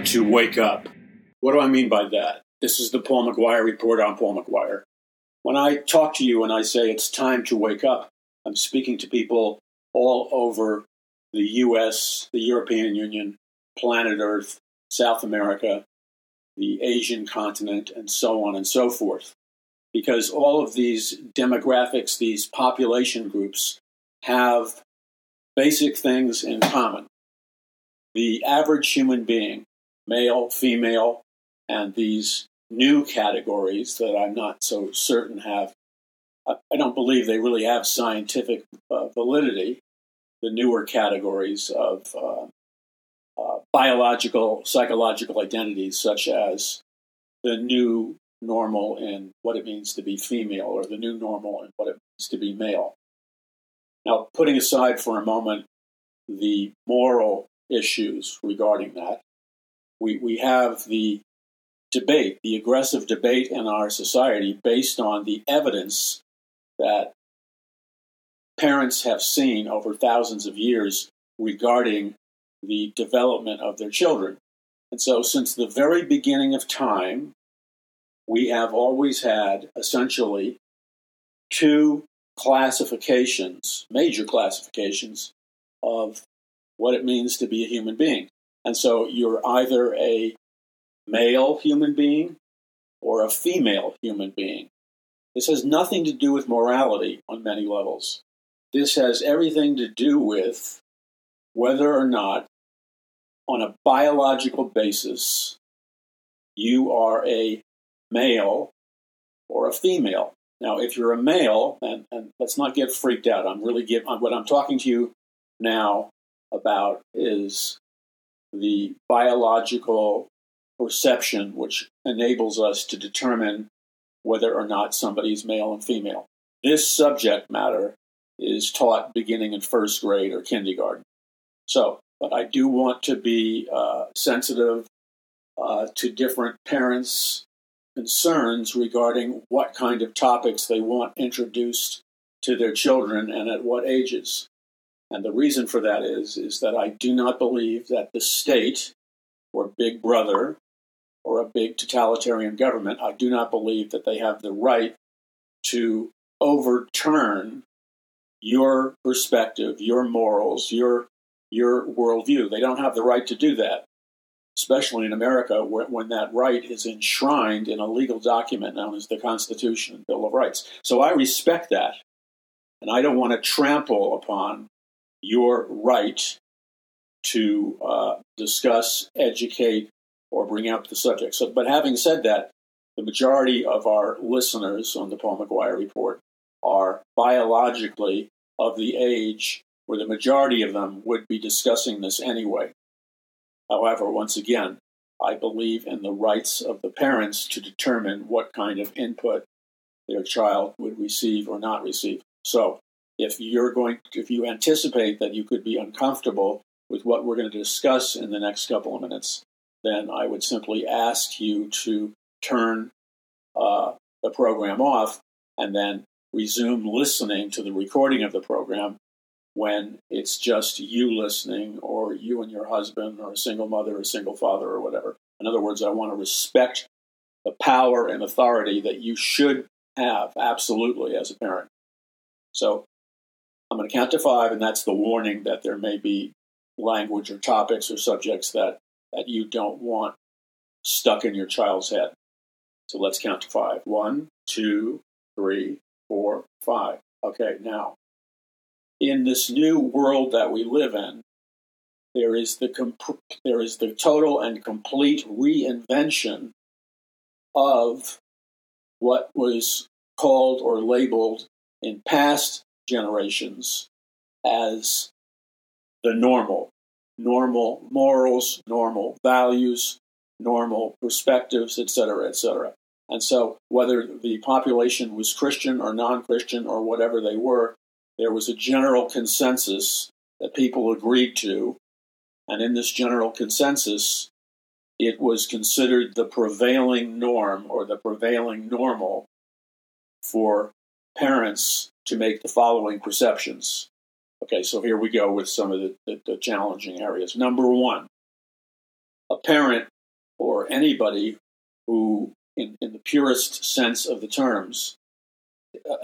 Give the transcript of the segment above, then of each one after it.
time to wake up. What do I mean by that? This is the Paul McGuire report on Paul McGuire. When I talk to you and I say it's time to wake up, I'm speaking to people all over the US, the European Union, planet Earth, South America, the Asian continent, and so on and so forth. Because all of these demographics, these population groups, have basic things in common. The average human being, male, female, and these new categories that I'm not so certain have, I don't believe they really have scientific uh, validity, the newer categories of uh, uh, biological, psychological identities, such as the new normal in what it means to be female or the new normal in what it means to be male. Now, putting aside for a moment the moral issues regarding that, we, we have the debate, the aggressive debate in our society based on the evidence that parents have seen over thousands of years regarding the development of their children. And so, since the very beginning of time, we have always had essentially two classifications, major classifications, of what it means to be a human being. And so, you're either a male human being or a female human being. This has nothing to do with morality on many levels. This has everything to do with whether or not, on a biological basis, you are a male or a female. Now, if you're a male, and, and let's not get freaked out. I'm really give, what I'm talking to you now about is the biological perception which enables us to determine whether or not somebody is male and female. This subject matter is taught beginning in first grade or kindergarten. So, but I do want to be uh, sensitive uh, to different parents' concerns regarding what kind of topics they want introduced to their children and at what ages. And the reason for that is, is that I do not believe that the state or Big Brother or a big totalitarian government, I do not believe that they have the right to overturn your perspective, your morals, your your worldview. They don't have the right to do that, especially in America, when, when that right is enshrined in a legal document known as the Constitution and Bill of Rights. So I respect that, and I don't want to trample upon your right to uh, discuss, educate, or bring up the subject. So, but having said that, the majority of our listeners on the Paul McGuire Report are biologically of the age where the majority of them would be discussing this anyway. However, once again, I believe in the rights of the parents to determine what kind of input their child would receive or not receive. So, if you're going, if you anticipate that you could be uncomfortable with what we're going to discuss in the next couple of minutes, then I would simply ask you to turn uh, the program off and then resume listening to the recording of the program when it's just you listening or you and your husband or a single mother or a single father or whatever. In other words, I want to respect the power and authority that you should have absolutely as a parent. So I'm going to count to five, and that's the warning that there may be language or topics or subjects that, that you don't want stuck in your child's head. So let's count to five. One, two, three, four, five. Okay, now, in this new world that we live in, there is the comp- there is the total and complete reinvention of what was called or labeled in past generations as the normal, normal morals, normal values, normal perspectives, etc., etc. And so, whether the population was Christian or non Christian or whatever they were, there was a general consensus that people agreed to. And in this general consensus, it was considered the prevailing norm or the prevailing normal for parents to make the following perceptions. Okay, so here we go with some of the, the, the challenging areas. Number one, a parent or anybody who, in, in the purest sense of the terms,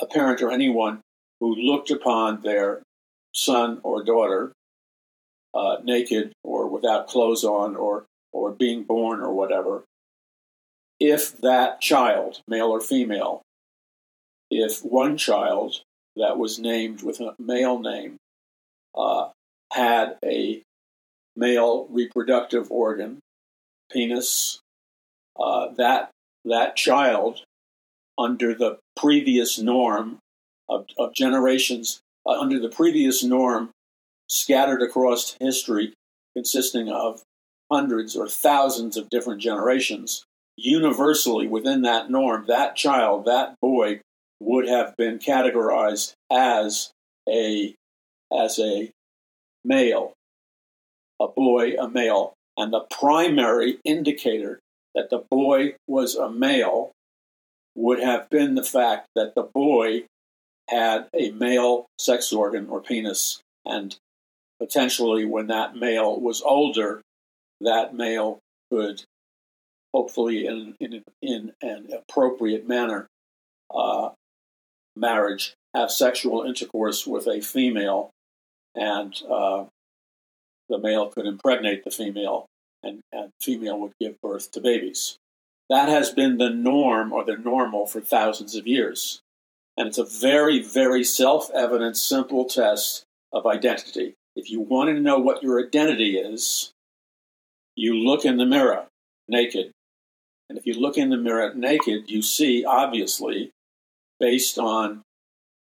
a parent or anyone who looked upon their son or daughter uh, naked or without clothes on or, or being born or whatever, if that child, male or female, if one child that was named with a male name uh, had a male reproductive organ, penis, uh, that that child, under the previous norm of, of generations, uh, under the previous norm scattered across history, consisting of hundreds or thousands of different generations, universally within that norm, that child, that boy, would have been categorized as a as a male, a boy, a male, and the primary indicator that the boy was a male would have been the fact that the boy had a male sex organ or penis, and potentially when that male was older, that male could, hopefully in, in, in an appropriate manner, uh, marriage, have sexual intercourse with a female, and uh, the male could impregnate the female, and, and female would give birth to babies. That has been the norm or the normal for thousands of years. And it's a very, very self evident, simple test of identity. If you want to know what your identity is, you look in the mirror naked. And if you look in the mirror naked, you see, obviously, based on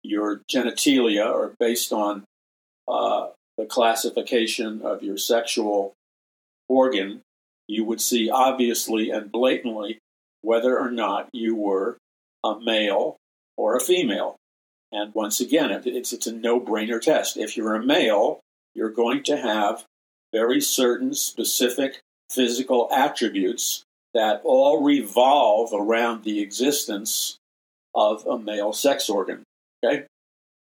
your genitalia or based on uh, the classification of your sexual organ, you would see obviously and blatantly whether or not you were a male or a female. And once again, it's, it's a no brainer test. If you're a male, you're going to have very certain specific physical attributes that all revolve around the existence of a male sex organ. Okay?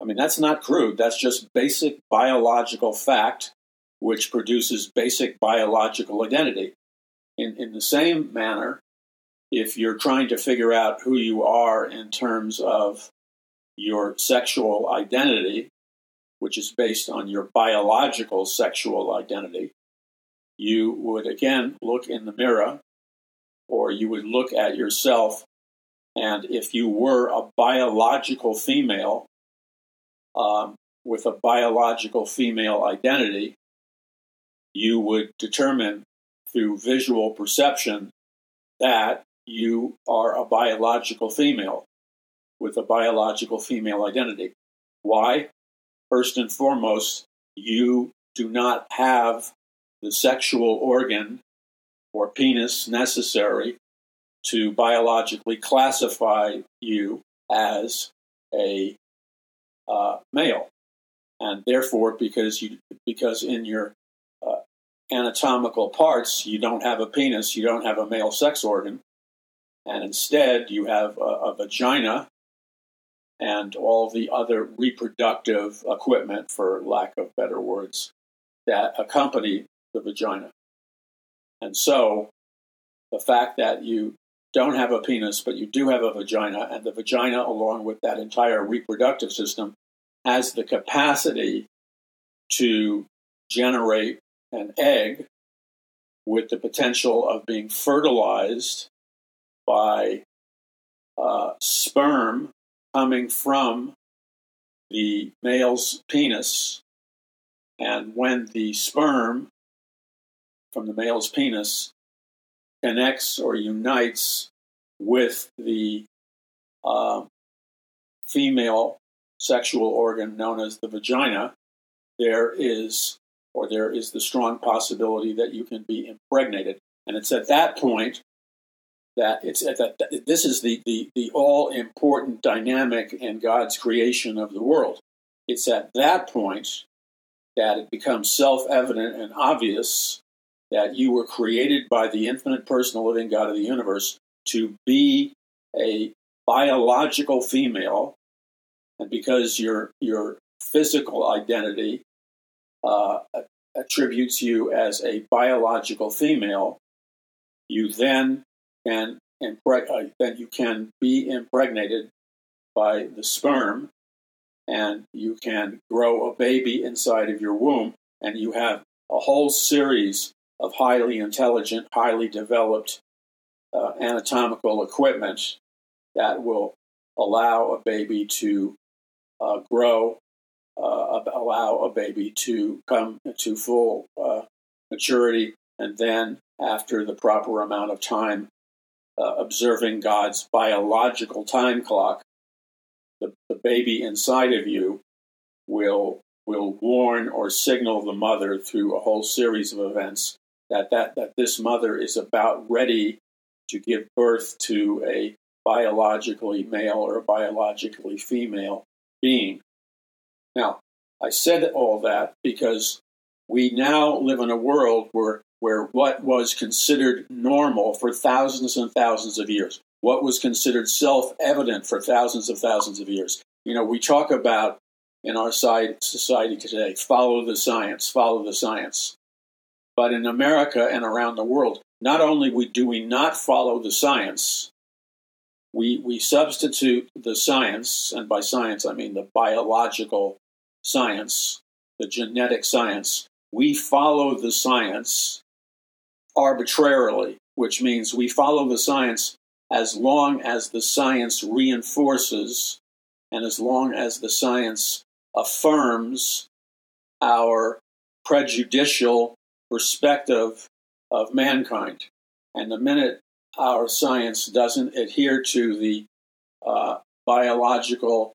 I mean, that's not crude. That's just basic biological fact, which produces basic biological identity. In, in the same manner, if you're trying to figure out who you are in terms of your sexual identity, which is based on your biological sexual identity, you would again look in the mirror or you would look at yourself. And if you were a biological female um, with a biological female identity, you would determine through visual perception that you are a biological female with a biological female identity. Why? First and foremost, you do not have the sexual organ or penis necessary to biologically classify you as a uh, male, and therefore, because you because in your uh, anatomical parts you don't have a penis, you don't have a male sex organ, and instead you have a, a vagina and all the other reproductive equipment, for lack of better words, that accompany the vagina. And so the fact that you don't have a penis, but you do have a vagina, and the vagina, along with that entire reproductive system, has the capacity to generate an egg with the potential of being fertilized by uh, sperm coming from the male's penis. And when the sperm from the male's penis connects or unites with the uh, female sexual organ known as the vagina, there is, or there is the strong possibility that you can be impregnated. And it's at that point that it's at that this is the, the, the all important dynamic in God's creation of the world. It's at that point that it becomes self evident and obvious that you were created by the infinite personal living God of the universe to be a biological female, and because your your physical identity uh, attributes you as a biological female, you then can impreg- uh, then you can be impregnated by the sperm, and you can grow a baby inside of your womb, and you have a whole series of highly intelligent, highly developed uh, anatomical equipment that will allow a baby to uh, grow, uh, allow a baby to come to full uh, maturity, and then, after the proper amount of time, uh, observing God's biological time clock, the, the baby inside of you will will warn or signal the mother through a whole series of events that, that, that this mother is about ready to give birth to a biologically male or a biologically female being. Now, I said all that because we now live in a world where, where what was considered normal for thousands and thousands of years, what was considered self evident for thousands of thousands of years. You know, we talk about in our society today follow the science, follow the science. But in America and around the world, not only do we not follow the science, we, we substitute the science, and by science I mean the biological science, the genetic science, we follow the science arbitrarily, which means we follow the science as long as the science reinforces and as long as the science affirms our prejudicial perspective of mankind. And the minute our science doesn't adhere to the uh, biological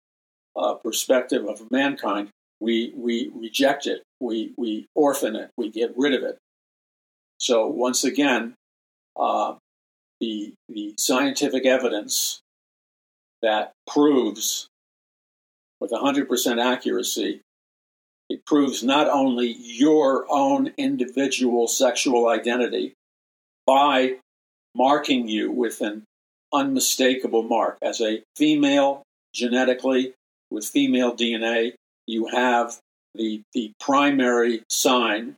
uh, perspective of mankind, we, we reject it, we, we orphan it, we get rid of it. So, once again, uh, the, the scientific evidence that proves with 100% accuracy it proves not only your own individual sexual identity by marking you with an unmistakable mark. As a female, genetically, with female DNA, you have the, the primary sign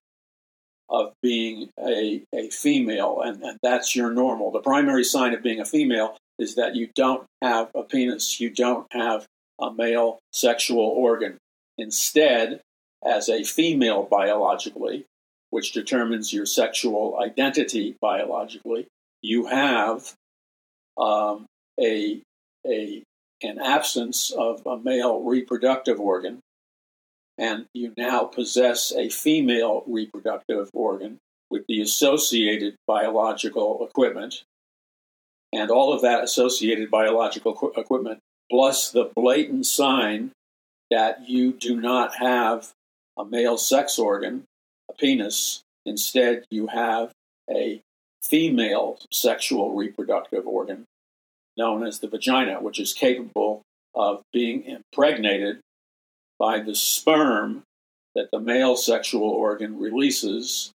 of being a, a female, and, and that's your normal. The primary sign of being a female is that you don't have a penis, you don't have a male sexual organ. Instead, as a female biologically, which determines your sexual identity biologically, you have um, a, a, an absence of a male reproductive organ, and you now possess a female reproductive organ with the associated biological equipment. And all of that associated biological equipment, plus the blatant sign that you do not have a male sex organ, a penis. Instead, you have a female sexual reproductive organ known as the vagina, which is capable of being impregnated by the sperm that the male sexual organ releases.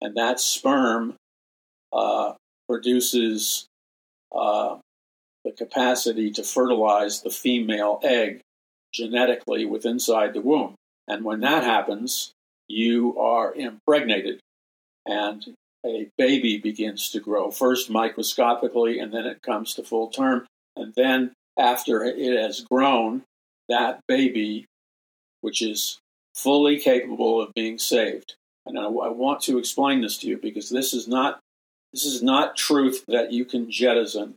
And that sperm uh, produces uh, the capacity to fertilize the female egg genetically with inside the womb. And when that happens, you are impregnated and a baby begins to grow, first microscopically, and then it comes to full term. And then, after it has grown, that baby, which is fully capable of being saved. And I, want to explain this to you because this is not this is not truth that you can jettison.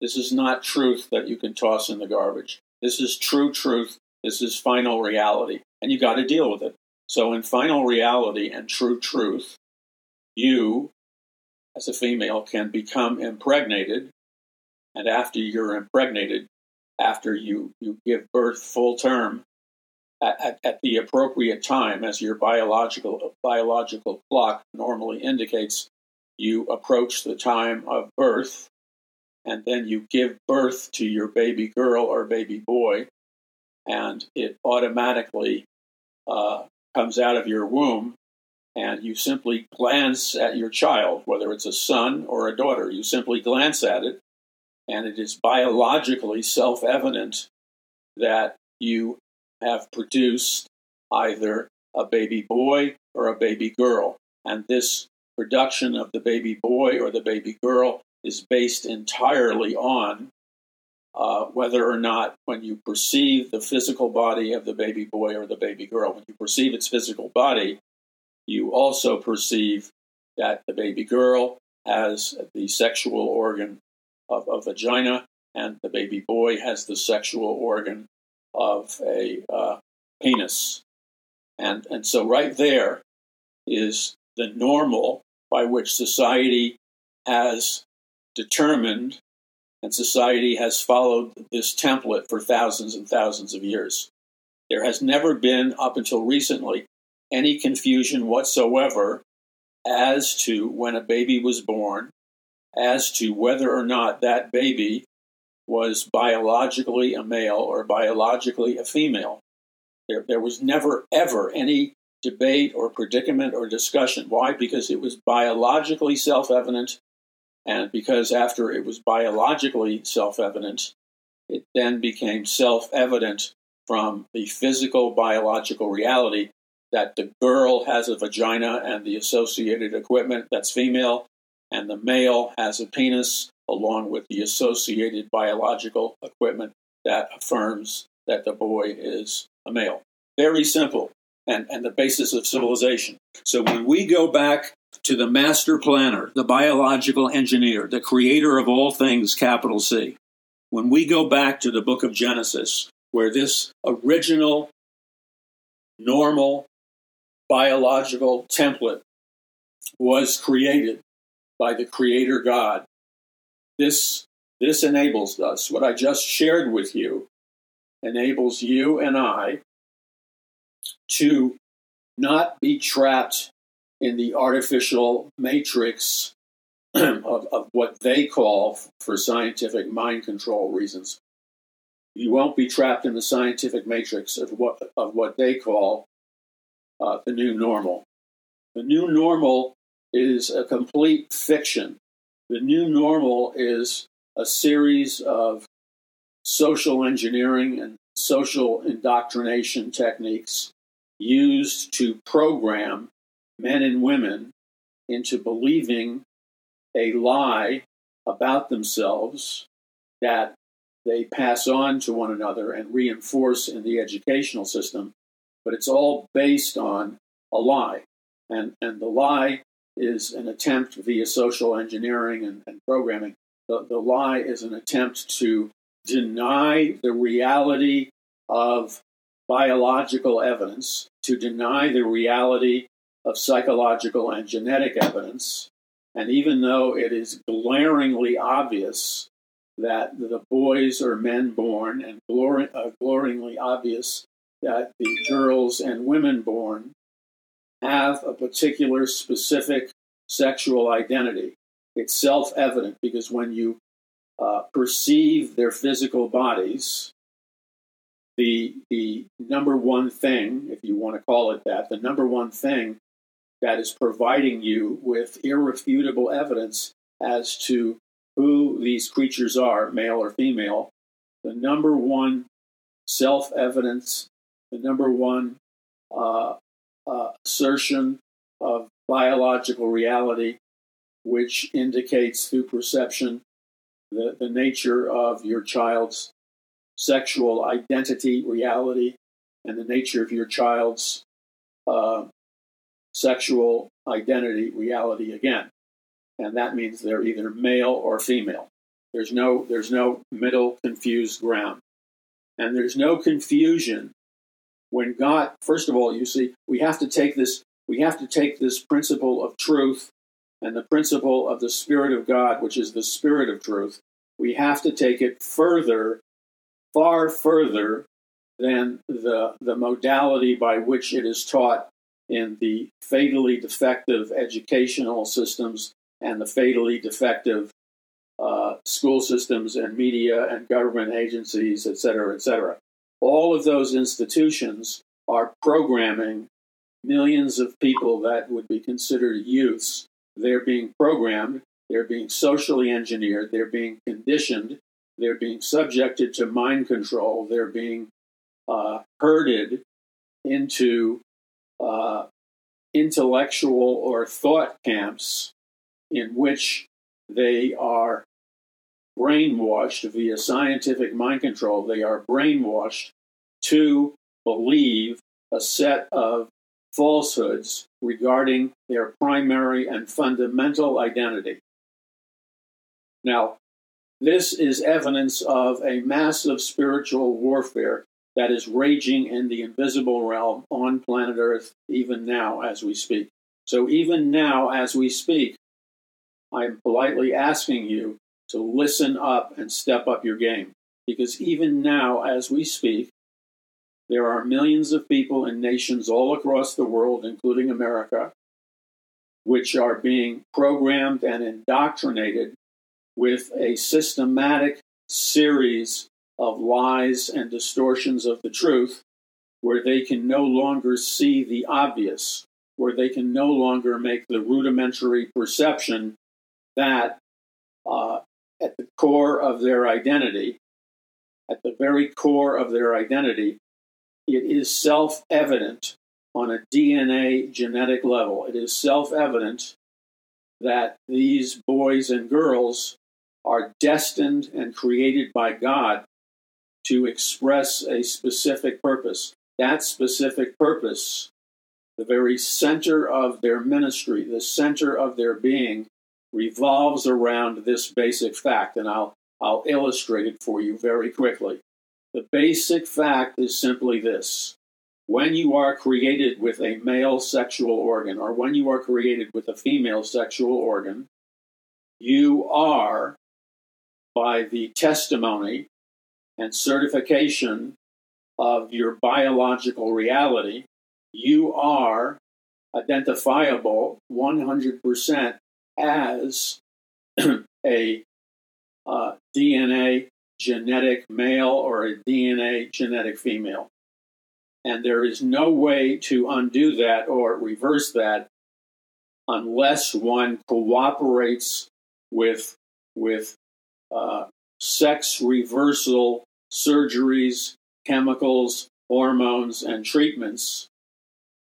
This is not truth that you can toss in the garbage. This is true truth. This is final reality and you got to deal with it. So, in final reality and true truth, you, as a female, can become impregnated. And after you're impregnated, after you, you give birth full term, at, at, at the appropriate time, as your biological biological clock normally indicates, you approach the time of birth, and then you give birth to your baby girl or baby boy, and it automatically uh, comes out of your womb, and you simply glance at your child, whether it's a son or a daughter. You simply glance at it, and it is biologically self evident that you have produced either a baby boy or a baby girl. And this production of the baby boy or the baby girl is based entirely on uh, whether or not, when you perceive the physical body of the baby boy or the baby girl, when you perceive its physical body, you also perceive that the baby girl has the sexual organ of a vagina and the baby boy has the sexual organ of a uh, penis. And, and so, right there is the normal by which society has determined and society has followed this template for thousands and thousands of years. There has never been, up until recently, any confusion whatsoever as to when a baby was born, as to whether or not that baby was biologically a male or biologically a female. There, there was never, ever any debate or predicament or discussion. Why? Because it was biologically self evident, and because after it was biologically self evident, it then became self evident from the physical biological reality that the girl has a vagina and the associated equipment that's female, and the male has a penis along with the associated biological equipment that affirms that the boy is a male. Very simple and, and the basis of civilization. So when we go back to the master planner, the biological engineer, the creator of all things, capital C, when we go back to the book of Genesis, where this original, normal, biological template was created by the creator God, this, this enables us. What I just shared with you enables you and I to not be trapped in the artificial matrix of, of, what they call, for scientific mind control reasons, you won't be trapped in the scientific matrix of what, of what they call uh, the new normal. The new normal is a complete fiction. The new normal is a series of social engineering and social indoctrination techniques used to program men and women into believing a lie about themselves that they pass on to one another and reinforce in the educational system. But it's all based on a lie. And, and the lie is an attempt via social engineering and, and programming. The, the lie is an attempt to deny the reality of biological evidence, to deny the reality of psychological and genetic evidence. And even though it is glaringly obvious that the boys are men born, and glor- uh, glaringly obvious that the girls and women born have a particular specific sexual identity. It's self evident because when you uh, perceive their physical bodies, the the number one thing, if you want to call it that, the number one thing that is providing you with irrefutable evidence as to who these creatures are, male or female, the number one self evidence, the number one uh, uh, assertion of biological reality, which indicates through perception the, the nature of your child's sexual identity, reality, and the nature of your child's uh, sexual identity, reality again. And that means they're either male or female. There's no, there's no middle confused ground. And there's no confusion when God, first of all, you see, we have to take this, we have to take this principle of truth and the principle of the Spirit of God, which is the Spirit of truth, we have to take it further far further than the, the modality by which it is taught in the fatally defective educational systems and the fatally defective uh, school systems and media and government agencies, et cetera, et cetera. All of those institutions are programming millions of people that would be considered youths. They're being programmed, they're being socially engineered, they're being conditioned they're being subjected to mind control. They're being uh, herded into uh, intellectual or thought camps in which they are brainwashed via scientific mind control. They are brainwashed to believe a set of falsehoods regarding their primary and fundamental identity. Now, this is evidence of a massive spiritual warfare that is raging in the invisible realm on planet Earth, even now as we speak. So, even now as we speak, I am politely asking you to listen up and step up your game. Because even now, as we speak, there are millions of people in nations all across the world, including America, which are being programmed and indoctrinated with a systematic series of lies and distortions of the truth where they can no longer see the obvious, where they can no longer make the rudimentary perception that uh, at the core of their identity, at the very core of their identity, it is self evident on a DNA genetic level. It is self evident that these boys and girls are destined and created by God to express a specific purpose. That specific purpose, the very center of their ministry, the center of their being, revolves around this basic fact. And I'll, I'll illustrate it for you very quickly. The basic fact is simply this when you are created with a male sexual organ, or when you are created with a female sexual organ, you are by the testimony and certification of your biological reality, you are identifiable 100% as a uh, DNA genetic male or a DNA genetic female. And there is no way to undo that or reverse that unless one cooperates with, with uh, sex reversal surgeries, chemicals, hormones, and treatments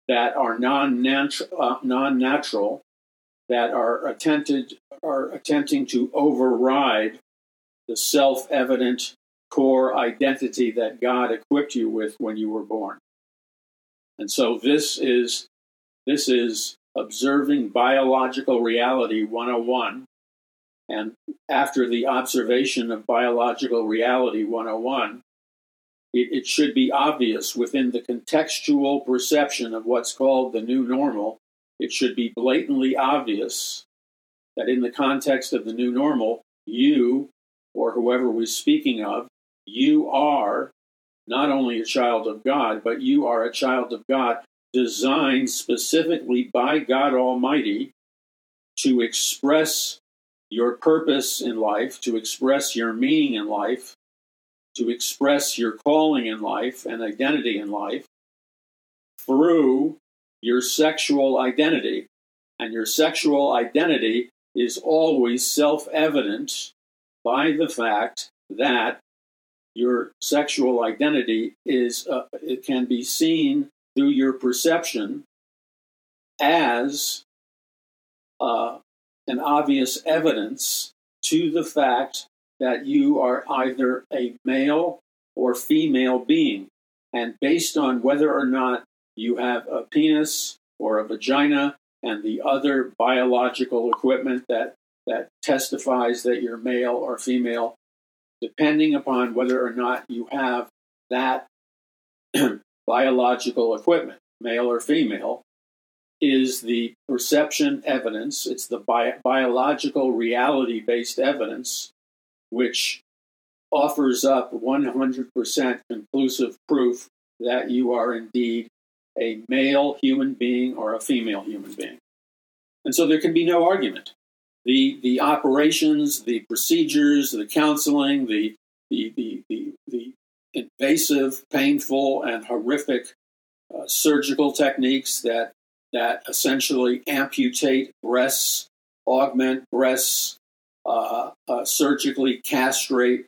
that are non-natural, uh, non-natural that are attempted are attempting to override the self-evident core identity that God equipped you with when you were born. And so this is this is observing biological reality 101 and after the observation of biological reality 101, it, it, should be obvious within the contextual perception of what's called the new normal. It should be blatantly obvious that in the context of the new normal, you, or whoever we're speaking of, you are not only a child of God, but you are a child of God designed specifically by God Almighty to express your purpose in life, to express your meaning in life, to express your calling in life and identity in life through your sexual identity. And your sexual identity is always self evident by the fact that your sexual identity is uh, it can be seen through your perception as uh, an obvious evidence to the fact that you are either a male or female being. And based on whether or not you have a penis or a vagina and the other biological equipment that, that testifies that you're male or female, depending upon whether or not you have that biological equipment, male or female, is the perception evidence, it's the bi- biological reality based evidence, which offers up 100% conclusive proof that you are indeed a male human being or a female human being. And so there can be no argument. The, the operations, the procedures, the counseling, the, the, the, the, the invasive, painful, and horrific uh, surgical techniques that that essentially amputate breasts, augment breasts, uh, uh, surgically castrate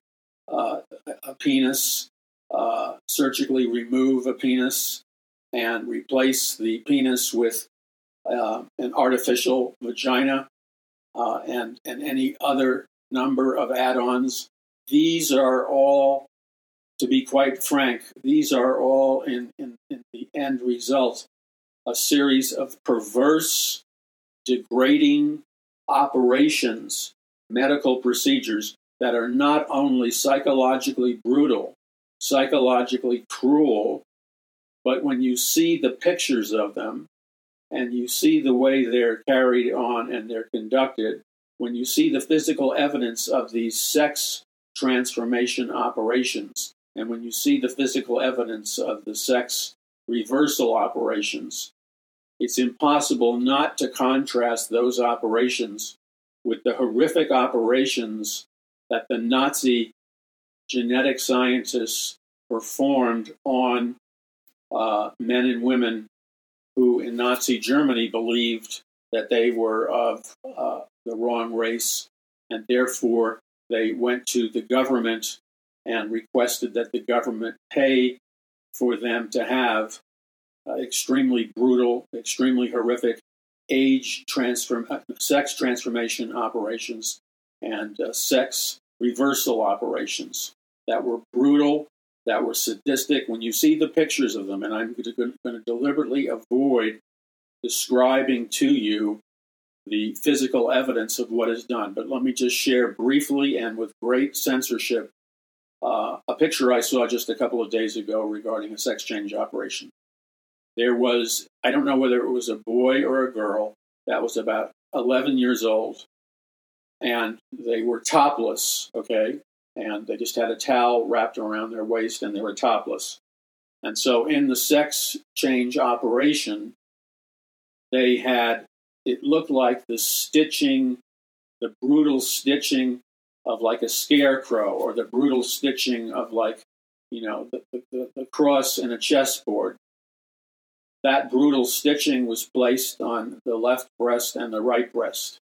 uh, a penis, uh, surgically remove a penis, and replace the penis with uh, an artificial vagina, uh, and, and any other number of add ons. These are all, to be quite frank, these are all in, in, in the end result a series of perverse, degrading operations, medical procedures that are not only psychologically brutal, psychologically cruel, but when you see the pictures of them and you see the way they're carried on and they're conducted, when you see the physical evidence of these sex transformation operations, and when you see the physical evidence of the sex reversal operations, it's impossible not to contrast those operations with the horrific operations that the Nazi genetic scientists performed on uh, men and women who in Nazi Germany believed that they were of uh, the wrong race, and therefore they went to the government and requested that the government pay for them to have uh, extremely brutal, extremely horrific age transform, uh, sex transformation operations and uh, sex reversal operations that were brutal, that were sadistic. When you see the pictures of them, and I'm going to deliberately avoid describing to you the physical evidence of what is done, but let me just share briefly and with great censorship a picture I saw just a couple of days ago regarding a sex change operation. There was, I don't know whether it was a boy or a girl that was about 11 years old, and they were topless, okay? And they just had a towel wrapped around their waist and they were topless. And so in the sex change operation, they had, it looked like the stitching, the brutal stitching of like a scarecrow or the brutal stitching of like, you know, the, the, the cross in a chessboard that brutal stitching was placed on the left breast and the right breast.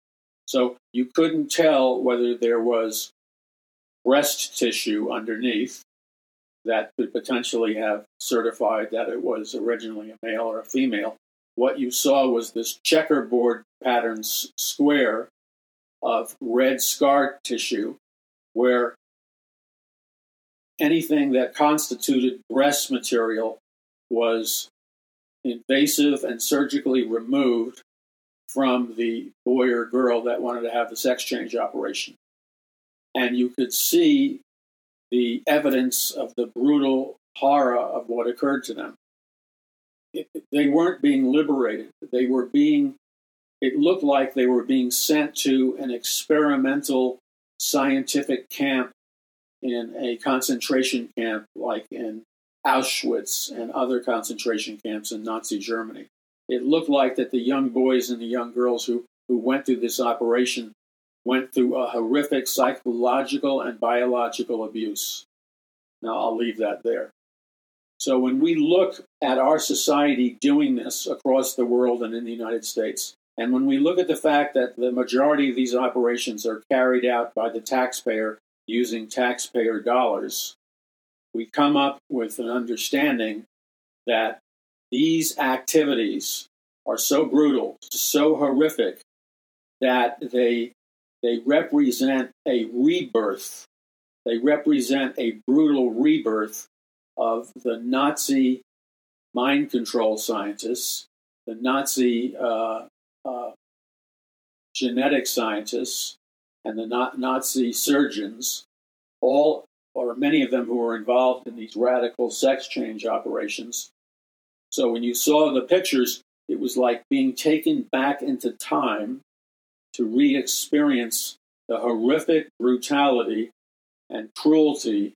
So you couldn't tell whether there was breast tissue underneath that could potentially have certified that it was originally a male or a female. What you saw was this checkerboard pattern square of red scar tissue where anything that constituted breast material was invasive and surgically removed from the boy or girl that wanted to have the sex change operation. And you could see the evidence of the brutal horror of what occurred to them. It, they weren't being liberated. They were being, it looked like they were being sent to an experimental scientific camp in a concentration camp like in Auschwitz and other concentration camps in Nazi Germany. It looked like that the young boys and the young girls who, who went through this operation went through a horrific psychological and biological abuse. Now, I'll leave that there. So, when we look at our society doing this across the world and in the United States, and when we look at the fact that the majority of these operations are carried out by the taxpayer using taxpayer dollars, we come up with an understanding that these activities are so brutal, so horrific, that they, they represent a rebirth. They represent a brutal rebirth of the Nazi mind control scientists, the Nazi uh, uh, genetic scientists, and the Nazi surgeons, all or many of them who were involved in these radical sex change operations. So when you saw the pictures, it was like being taken back into time to re experience the horrific brutality and cruelty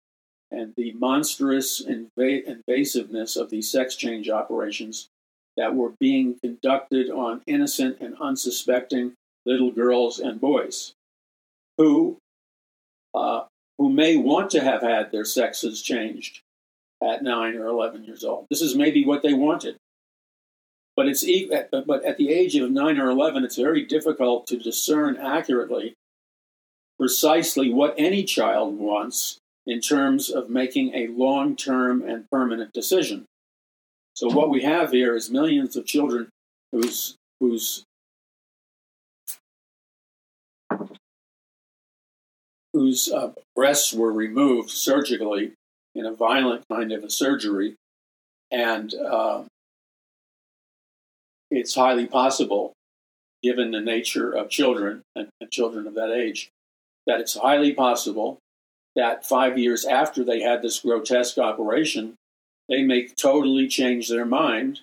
and the monstrous inv- invasiveness of these sex change operations that were being conducted on innocent and unsuspecting little girls and boys who uh, who may want to have had their sexes changed at 9 or 11 years old. This is maybe what they wanted. But, it's, but at the age of 9 or 11, it's very difficult to discern accurately precisely what any child wants in terms of making a long term and permanent decision. So, what we have here is millions of children whose whose whose uh, breasts were removed surgically in a violent kind of a surgery, and uh, it's highly possible, given the nature of children and, and children of that age, that it's highly possible that five years after they had this grotesque operation, they may totally change their mind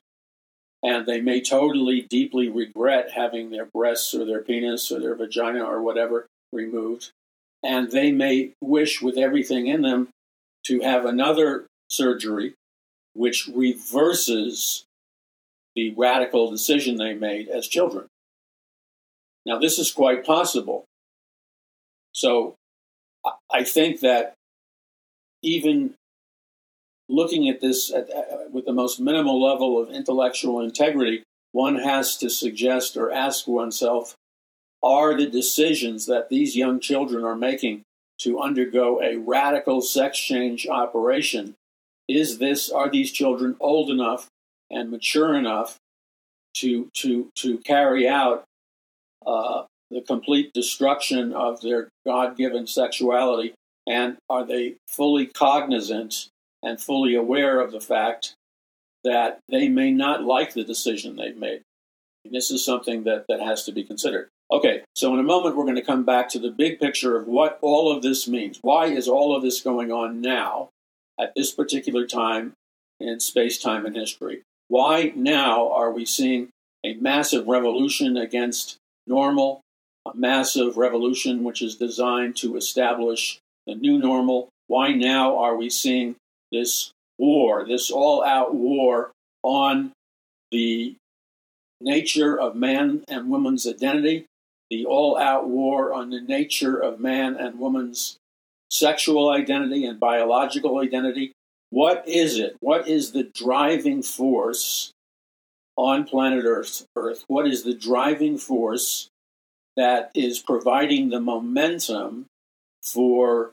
and they may totally deeply regret having their breasts or their penis or their vagina or whatever removed. And they may wish with everything in them to have another surgery which reverses the radical decision they made as children. Now, this is quite possible. So, I think that even looking at this at, with the most minimal level of intellectual integrity, one has to suggest or ask oneself are the decisions that these young children are making to undergo a radical sex change operation is this are these children old enough and mature enough to to to carry out uh, the complete destruction of their God-given sexuality, and are they fully cognizant and fully aware of the fact that they may not like the decision they've made? And this is something that that has to be considered. Okay, so in a moment we're going to come back to the big picture of what all of this means. Why is all of this going on now at this particular time in space, time, and history? Why now are we seeing a massive revolution against normal, a massive revolution which is designed to establish the new normal? Why now are we seeing this war, this all out war on the nature of man and woman's identity, the all out war on the nature of man and woman's sexual identity and biological identity. What is it? What is the driving force on planet Earth? Earth? What is the driving force that is providing the momentum for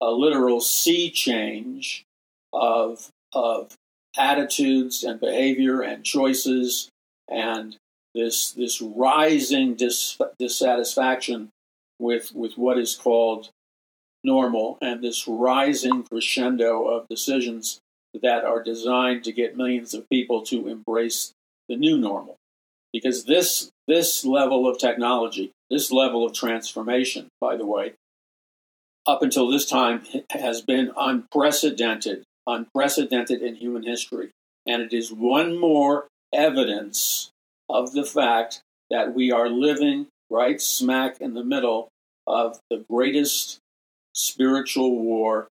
a literal sea change of, of attitudes and behavior and choices and this this rising dis, dissatisfaction with with what is called normal and this rising crescendo of decisions that are designed to get millions of people to embrace the new normal. Because this this level of technology this level of transformation by the way up until this time has been unprecedented unprecedented in human history and it is one more evidence of the fact that we are living right smack in the middle of the greatest spiritual war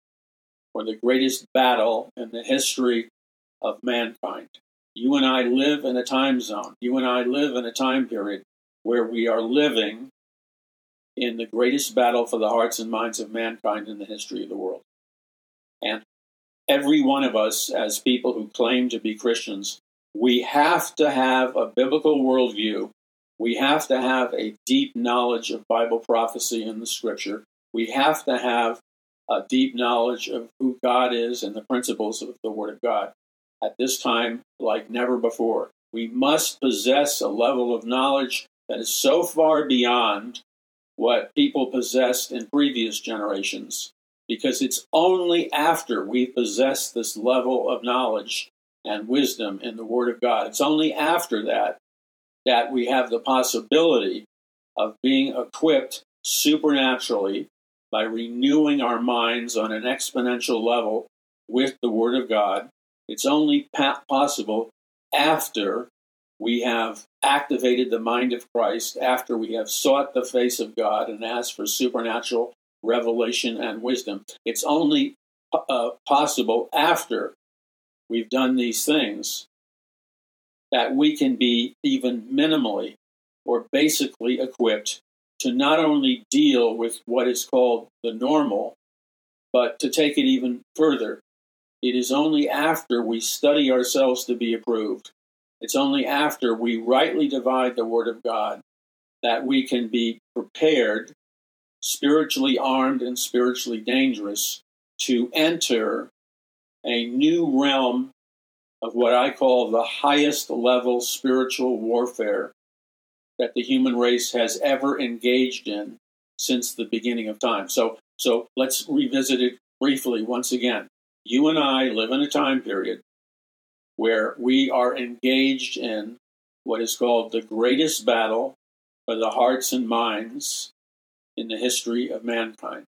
or the greatest battle in the history of mankind. You and I live in a time zone. You and I live in a time period where we are living in the greatest battle for the hearts and minds of mankind in the history of the world. And every one of us, as people who claim to be Christians, we have to have a biblical worldview. We have to have a deep knowledge of Bible prophecy in the scripture. We have to have a deep knowledge of who God is and the principles of the Word of God. At this time, like never before, we must possess a level of knowledge that is so far beyond what people possessed in previous generations, because it's only after we possess this level of knowledge and wisdom in the Word of God. It's only after that that we have the possibility of being equipped supernaturally by renewing our minds on an exponential level with the Word of God. It's only possible after we have activated the mind of Christ, after we have sought the face of God and asked for supernatural revelation and wisdom. It's only uh, possible after we've done these things, that we can be even minimally or basically equipped to not only deal with what is called the normal, but to take it even further. It is only after we study ourselves to be approved, it's only after we rightly divide the Word of God that we can be prepared, spiritually armed and spiritually dangerous, to enter a new realm of what I call the highest level spiritual warfare that the human race has ever engaged in since the beginning of time. So, so let's revisit it briefly once again. You and I live in a time period where we are engaged in what is called the greatest battle for the hearts and minds in the history of mankind.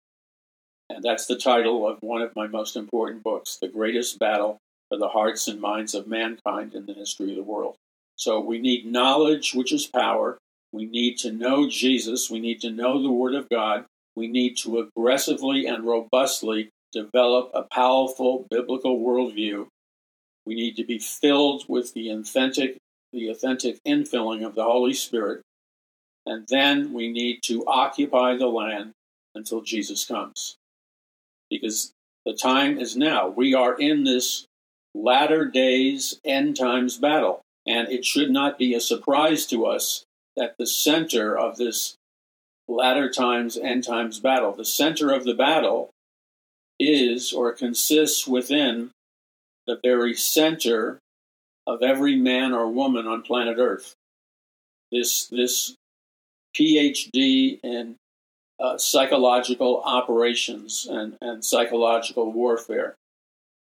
And that's the title of one of my most important books, The Greatest Battle for the Hearts and Minds of Mankind in the History of the World. So we need knowledge, which is power. We need to know Jesus. We need to know the Word of God. We need to aggressively and robustly develop a powerful biblical worldview. We need to be filled with the authentic, the authentic infilling of the Holy Spirit. And then we need to occupy the land until Jesus comes. Because the time is now. We are in this latter days, end times battle. And it should not be a surprise to us that the center of this latter times, end times battle, the center of the battle is or consists within the very center of every man or woman on planet Earth. This, this PhD in uh, psychological operations and, and psychological warfare,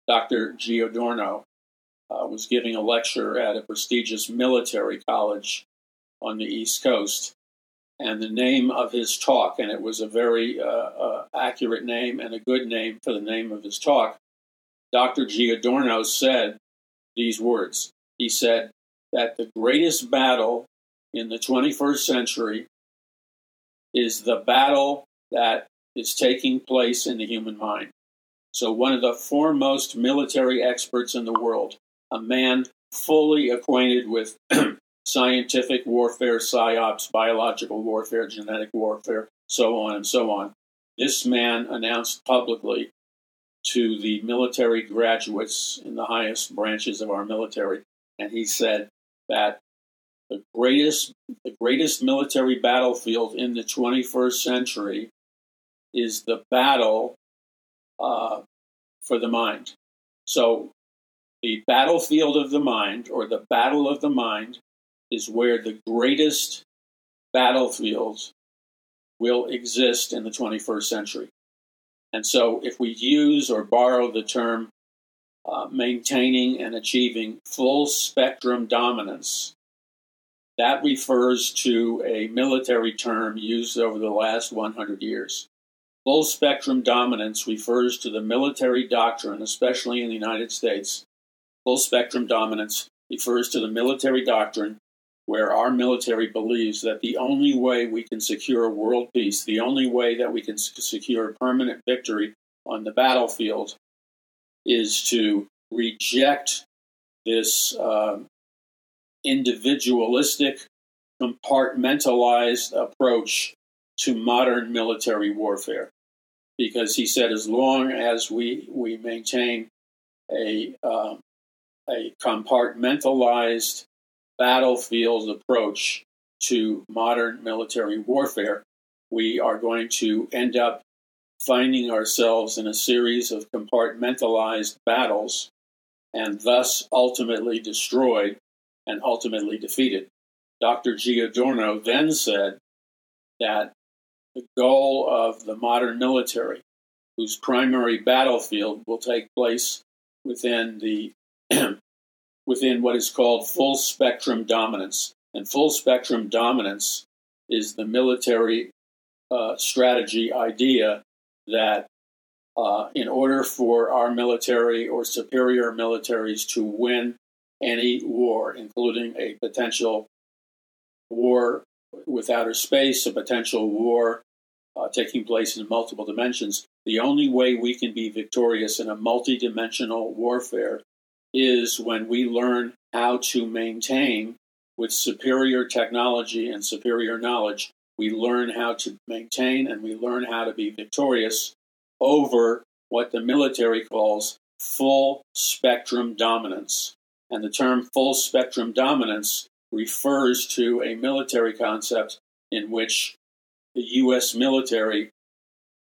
Dr. Giordano, uh, was giving a lecture at a prestigious military college on the East Coast. And the name of his talk, and it was a very uh, uh, accurate name and a good name for the name of his talk, Dr. Giordano said these words. He said that the greatest battle in the 21st century is the battle that is taking place in the human mind. So, one of the foremost military experts in the world, a man fully acquainted with scientific warfare, psyops, biological warfare, genetic warfare, so on and so on. This man announced publicly to the military graduates in the highest branches of our military, and he said that the greatest, the greatest military battlefield in the 21st century is the battle uh, for the mind. So, the battlefield of the mind, or the battle of the mind, is where the greatest battlefields will exist in the 21st century. And so, if we use or borrow the term uh, maintaining and achieving full spectrum dominance, that refers to a military term used over the last 100 years. Full spectrum dominance refers to the military doctrine, especially in the United States. Full spectrum dominance refers to the military doctrine where our military believes that the only way we can secure world peace, the only way that we can secure permanent victory on the battlefield, is to reject this uh, individualistic, compartmentalized approach to modern military warfare. Because he said, as long as we, we maintain a, uh, a compartmentalized battlefield approach to modern military warfare, we are going to end up finding ourselves in a series of compartmentalized battles and thus ultimately destroyed and ultimately defeated. Dr. Giordano then said that the goal of the modern military, whose primary battlefield will take place within the within what is called full spectrum dominance. And full spectrum dominance is the military uh, strategy idea that uh, in order for our military or superior militaries to win any war, including a potential war with outer space, a potential war uh, taking place in multiple dimensions, the only way we can be victorious in a multidimensional warfare is when we learn how to maintain with superior technology and superior knowledge. We learn how to maintain and we learn how to be victorious over what the military calls full spectrum dominance. And the term full spectrum dominance refers to a military concept in which the U.S. military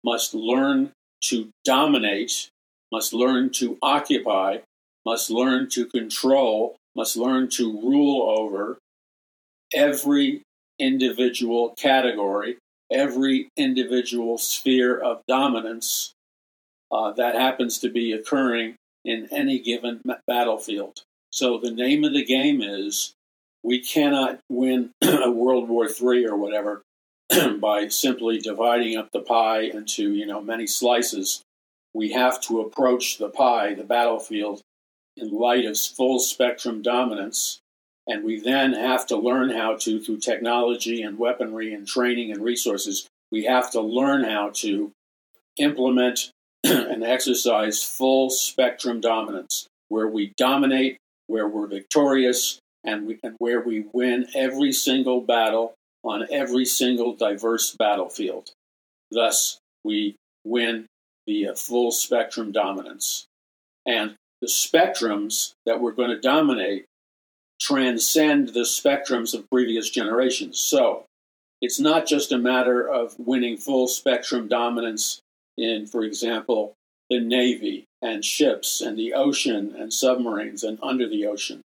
must learn to dominate, must learn to occupy, must learn to control, must learn to rule over every individual category, every individual sphere of dominance uh, that happens to be occurring in any given battlefield. So the name of the game is we cannot win a World War III or whatever by simply dividing up the pie into you know many slices. We have to approach the pie, the battlefield, in light of full spectrum dominance, and we then have to learn how to, through technology and weaponry and training and resources, we have to learn how to implement and exercise full spectrum dominance, where we dominate, where we're victorious, and, we, and where we win every single battle on every single diverse battlefield. Thus, we win via uh, full spectrum dominance. And the spectrums that we're going to dominate transcend the spectrums of previous generations. So it's not just a matter of winning full spectrum dominance in, for example, the Navy and ships and the ocean and submarines and under the ocean.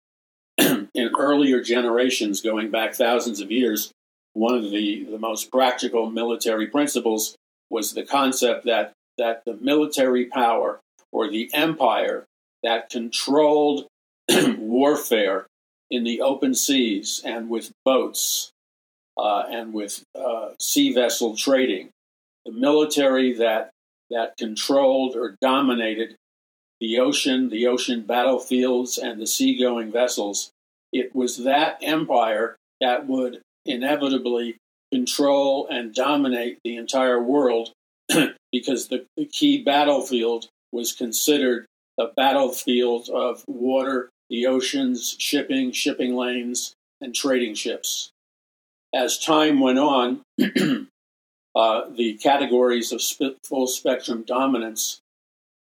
in earlier generations, going back thousands of years, one of the, the most practical military principles was the concept that, that the military power or the empire that controlled warfare in the open seas and with boats uh, and with uh, sea vessel trading. The military that that controlled or dominated the ocean, the ocean battlefields, and the seagoing vessels. It was that empire that would inevitably control and dominate the entire world because the, the key battlefield was considered the battlefield of water, the oceans, shipping, shipping lanes, and trading ships. As time went on, uh, the categories of sp- full spectrum dominance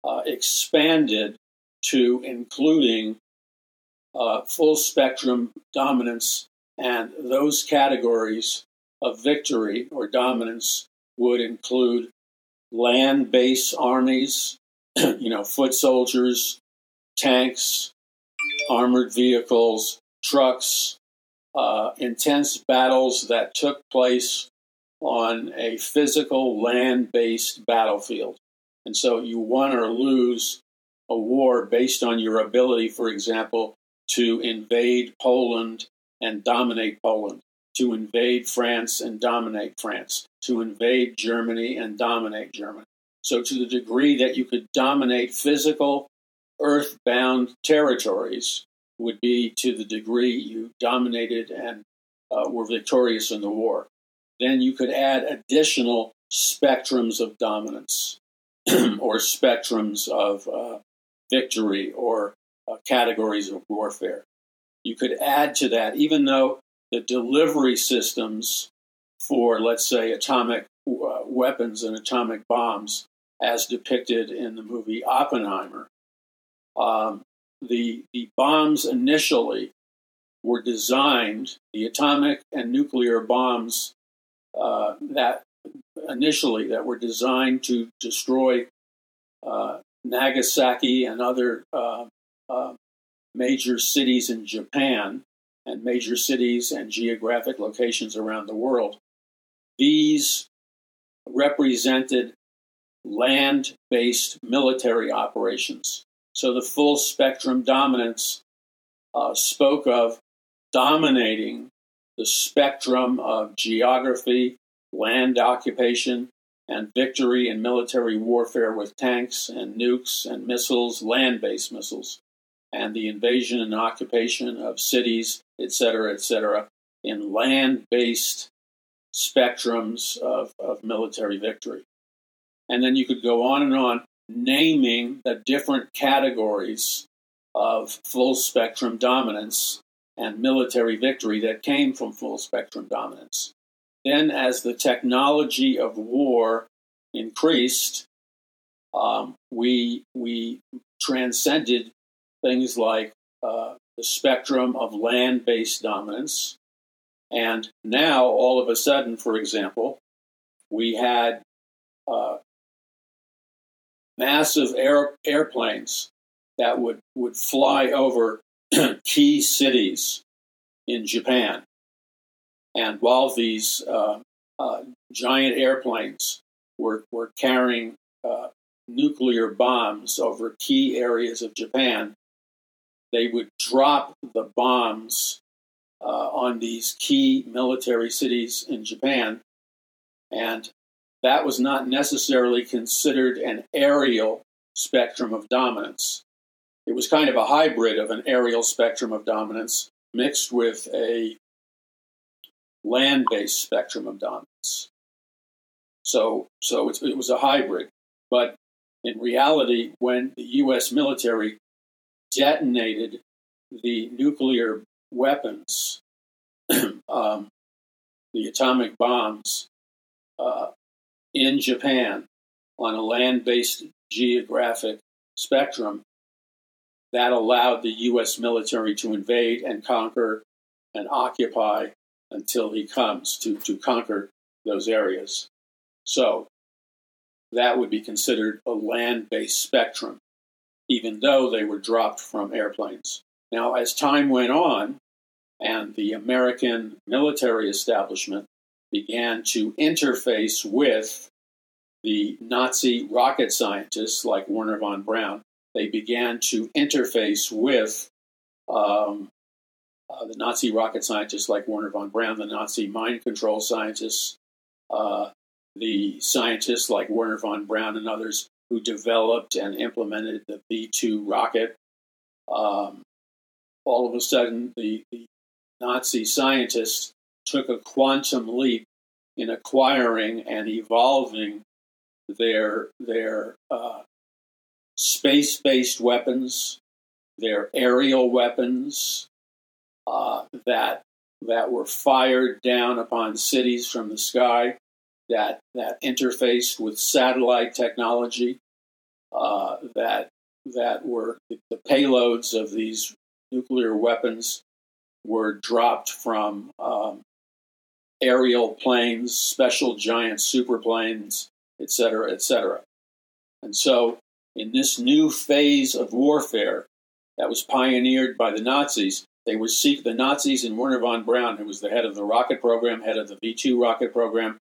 uh, expanded to including uh, full spectrum dominance, and those categories of victory or dominance would include land based armies, you know, foot soldiers, tanks, armored vehicles, trucks, uh, intense battles that took place on a physical land based battlefield. And so you won or lose a war based on your ability, for example, to invade Poland and dominate Poland, to invade France and dominate France, to invade Germany and dominate Germany. So, to the degree that you could dominate physical, earthbound territories, would be to the degree you dominated and uh, were victorious in the war. Then you could add additional spectrums of dominance or spectrums of uh, victory or uh, categories of warfare. You could add to that, even though the delivery systems for, let's say, atomic uh, weapons and atomic bombs, as depicted in the movie Oppenheimer, um, the, the bombs initially were designed, the atomic and nuclear bombs uh, that initially that were designed to destroy uh, Nagasaki and other uh, uh, major cities in Japan and major cities and geographic locations around the world. These represented land based military operations. So the full spectrum dominance uh, spoke of dominating the spectrum of geography, land occupation, and victory in military warfare with tanks and nukes and missiles, land based missiles, and the invasion and occupation of cities, etc., etc., in land based spectrums of, of military victory. And then you could go on and on naming the different categories of full spectrum dominance and military victory that came from full spectrum dominance. Then, as the technology of war increased, um, we, we transcended things like uh, the spectrum of land based dominance. And now, all of a sudden, for example, we had uh, massive air, airplanes that would, would fly over key cities in Japan. And while these uh, uh, giant airplanes were, were carrying uh, nuclear bombs over key areas of Japan, they would drop the bombs uh, on these key military cities in Japan. And that was not necessarily considered an aerial spectrum of dominance. It was kind of a hybrid of an aerial spectrum of dominance mixed with a land based spectrum of dominance. So, so it was a hybrid. But in reality, when the U.S. military detonated the nuclear weapons, um, the atomic bombs, uh, in Japan on a land based geographic spectrum, that allowed the U.S. military to invade and conquer and occupy until he comes to, to conquer those areas. So that would be considered a land based spectrum, even though they were dropped from airplanes. Now, as time went on and the American military establishment began to interface with the Nazi rocket scientists like Wernher von Braun, they began to interface with um, uh, the Nazi rocket scientists like Wernher von Braun, the Nazi mind control scientists, uh, the scientists like Wernher von Braun and others who developed and implemented the V 2 rocket. Um, all of a sudden, the, the Nazi scientists took a quantum leap in acquiring and evolving their their uh, space-based weapons, their aerial weapons uh, that that were fired down upon cities from the sky, that that interfaced with satellite technology, uh, that that were the payloads of these nuclear weapons were dropped from um, aerial planes, special giant superplanes, et cetera, et cetera. And so, in this new phase of warfare that was pioneered by the Nazis, they were seek the Nazis and Wernher von Braun, who was the head of the rocket program, head of the V 2 rocket program,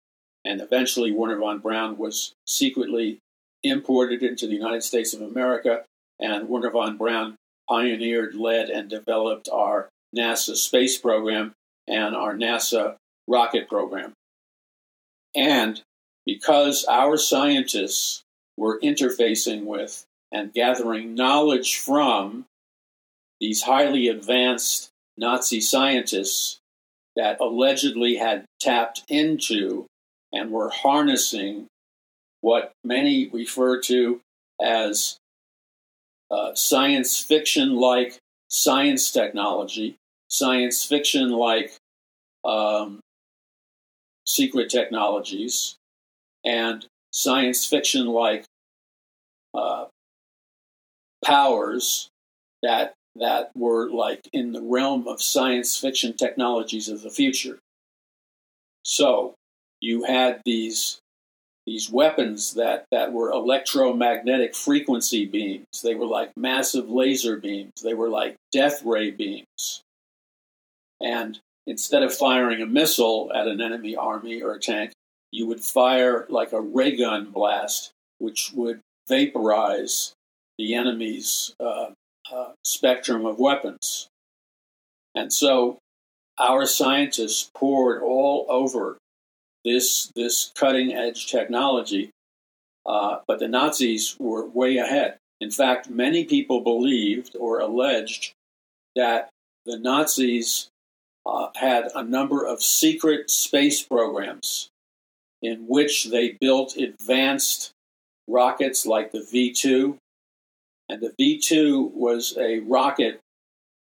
and eventually Wernher von Braun was secretly imported into the United States of America, and Werner von Braun pioneered, led, and developed our NASA space program and our NASA rocket program. And because our scientists were interfacing with and gathering knowledge from these highly advanced Nazi scientists that allegedly had tapped into and were harnessing what many refer to as uh, science fiction like science technology, science fiction like um, secret technologies, and science fiction like uh, powers that that were like in the realm of science fiction technologies of the future. So you had these these weapons that, that were electromagnetic frequency beams. They were like massive laser beams. They were like death ray beams. And instead of firing a missile at an enemy army or a tank, you would fire like a ray gun blast, which would vaporize the enemy's uh, spectrum of weapons. And so our scientists poured all over this this cutting edge technology, uh, but the Nazis were way ahead. In fact, many people believed or alleged that the Nazis uh, had a number of secret space programs in which they built advanced rockets like the V 2. And the V 2 was a rocket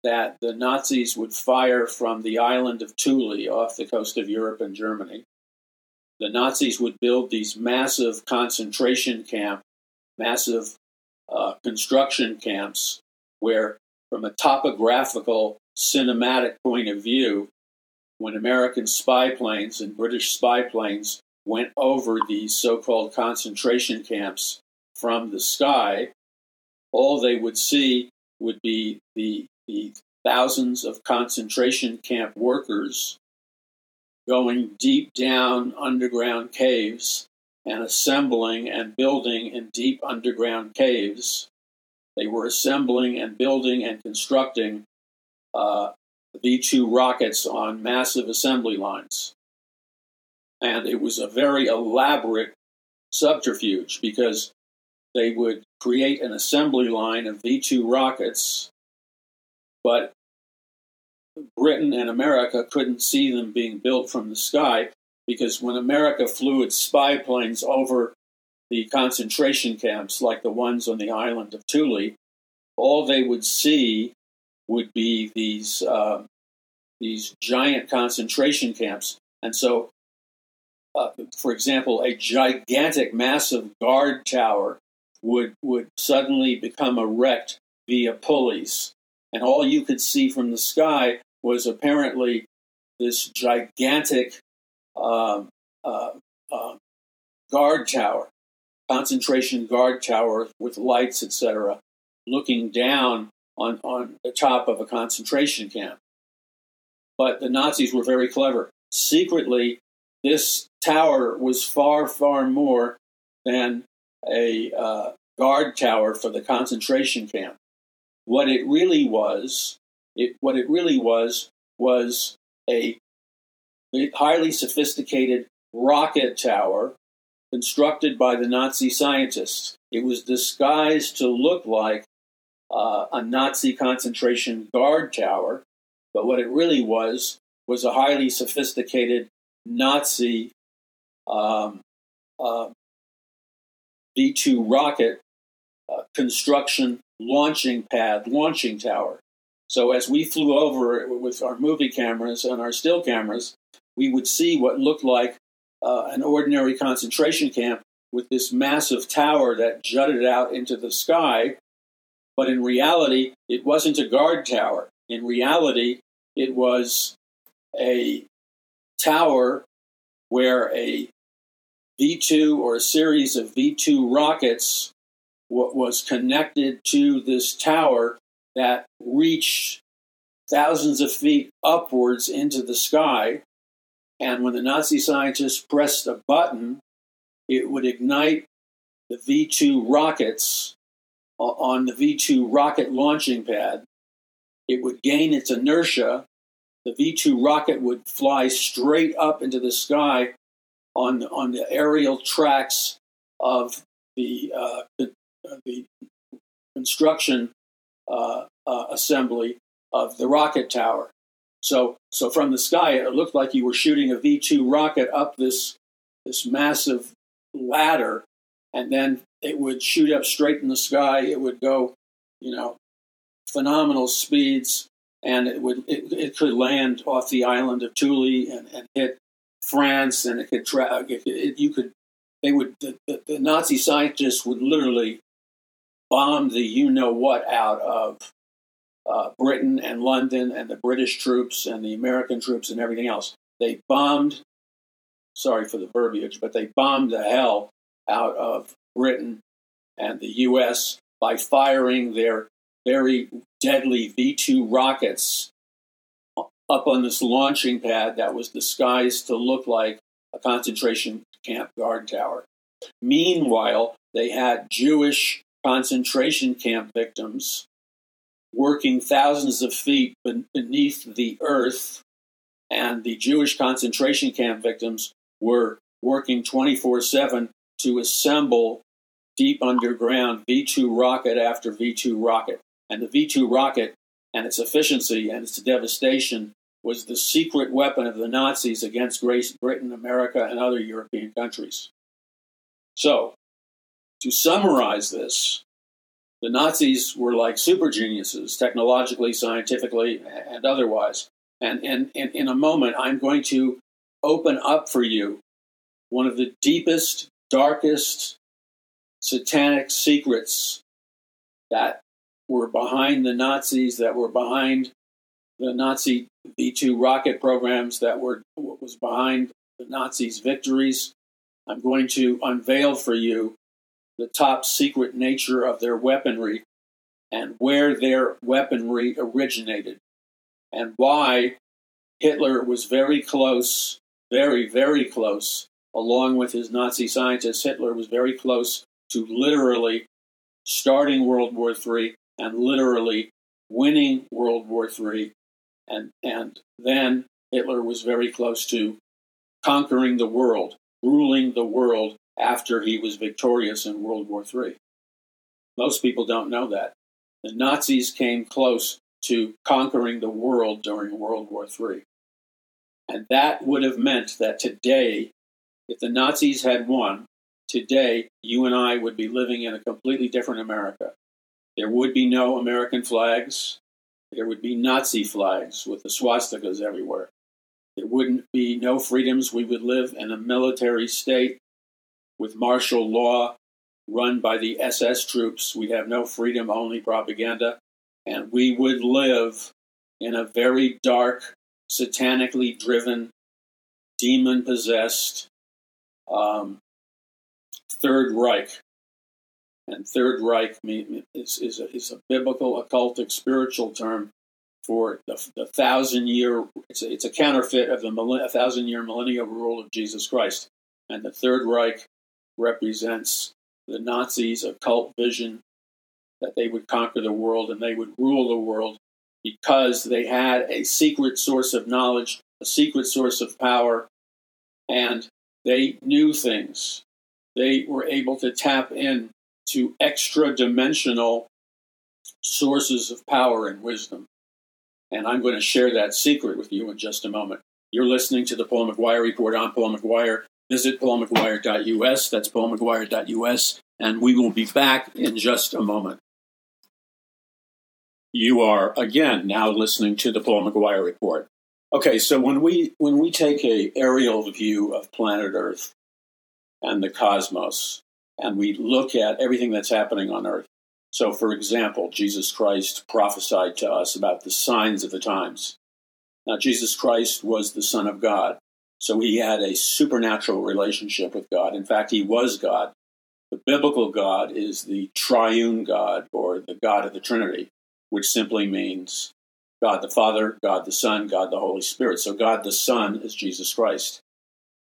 that the Nazis would fire from the island of Thule off the coast of Europe and Germany. The Nazis would build these massive concentration camp, massive uh, construction camps, where, from a topographical, cinematic point of view, when American spy planes and British spy planes went over these so called concentration camps from the sky, all they would see would be the, the thousands of concentration camp workers going deep down underground caves and assembling and building in deep underground caves. They were assembling and building and constructing uh, V 2 rockets on massive assembly lines. And it was a very elaborate subterfuge because they would create an assembly line of V 2 rockets, but Britain and America couldn't see them being built from the sky because when America flew its spy planes over the concentration camps, like the ones on the island of Thule, all they would see would be these uh, these giant concentration camps. And so, uh, for example, a gigantic, massive guard tower would would suddenly become erect via pulleys, and all you could see from the sky was apparently this gigantic uh, uh, uh, guard tower, concentration guard tower with lights, etc., looking down on, on the top of a concentration camp. But the Nazis were very clever. Secretly, this tower was far, far more than a uh, guard tower for the concentration camp. What it really was, it, what it really was, was a highly sophisticated rocket tower constructed by the Nazi scientists. It was disguised to look like uh, a Nazi concentration guard tower, but what it really was was a highly sophisticated Nazi um, uh, V 2 rocket uh, construction launching pad, launching tower. So as we flew over with our movie cameras and our still cameras, we would see what looked like uh, an ordinary concentration camp with this massive tower that jutted out into the sky but in reality, it wasn't a guard tower. In reality, it was a tower where a V 2 or a series of V 2 rockets w- was connected to this tower that reached thousands of feet upwards into the sky. And when the Nazi scientists pressed a button, it would ignite the V 2 rockets on the V 2 rocket launching pad. It would gain its inertia. The V 2 rocket would fly straight up into the sky on, on the aerial tracks of the, uh, the, the, construction uh, uh, assembly of the rocket tower. So, so from the sky, it looked like you were shooting a V 2 rocket up this, this massive ladder, and then it would shoot up straight in the sky. It would go, you know, phenomenal speeds, and it would it, it could land off the island of Thule and, and hit France, and it could tra- it, it, you could they would the, the, the, Nazi scientists would literally bomb the you know what out of uh, Britain and London and the British troops and the American troops and everything else. They bombed. Sorry for the verbiage, but they bombed the hell out of Britain and the U.S. by firing their very deadly V 2 rockets up on this launching pad that was disguised to look like a concentration camp guard tower. Meanwhile, they had Jewish concentration camp victims working thousands of feet beneath the earth, and the Jewish concentration camp victims were working 24 7 to assemble deep underground V 2 rocket after V 2 rocket. And the V 2 rocket and its efficiency and its devastation was the secret weapon of the Nazis against Great Britain, America, and other European countries. So, to summarize this, the Nazis were like super geniuses, technologically, scientifically, and otherwise. And, and, and in a moment, I'm going to open up for you one of the deepest, darkest, satanic secrets that were behind the Nazis, that were behind the Nazi V 2 rocket programs, that were what was behind the Nazis' victories. I'm going to unveil for you the top secret nature of their weaponry and where their weaponry originated and why Hitler was very close very, very close, along with his Nazi scientists. Hitler, was very close to literally starting World War III and literally winning World War III. And, and then Hitler was very close to conquering the world, ruling the world after he was victorious in World War III. Most people don't know that. The Nazis came close to conquering the world during World War III. And that would have meant that today, if the Nazis had won, today you and I would be living in a completely different America. There would be no American flags. There would be Nazi flags with the swastikas everywhere. There wouldn't be no freedoms. We would live in a military state with martial law run by the SS troops. We'd have no freedom, only propaganda. And we would live in a very dark, satanically driven, demon possessed um, Third Reich. And Third Reich is, is, a, is a biblical, occultic, spiritual term for the, the thousand year, it's a, it's a counterfeit of the millenn- thousand year millennial rule of Jesus Christ. And the Third Reich represents the Nazis' occult vision that they would conquer the world and they would rule the world because they had a secret source of knowledge, a secret source of power, and they knew things. They were able to tap in to extra dimensional sources of power and wisdom. And I'm going to share that secret with you in just a moment. You're listening to the Paul McGuire Report. I'm Paul McGuire. Visit paulmcguire.us. That's paulmcguire.us. And we will be back in just a moment. You are again now listening to the Paul McGuire Report. Okay, so when we when we take a aerial view of planet Earth and the cosmos, and we look at everything that's happening on Earth, so, for example, Jesus Christ prophesied to us about the signs of the times. Now, Jesus Christ was the Son of God, so he had a supernatural relationship with God. In fact, he was God. The biblical God is the triune God, or the God of the Trinity, which simply means God the Father, God the Son, God the Holy Spirit. So, God the Son is Jesus Christ.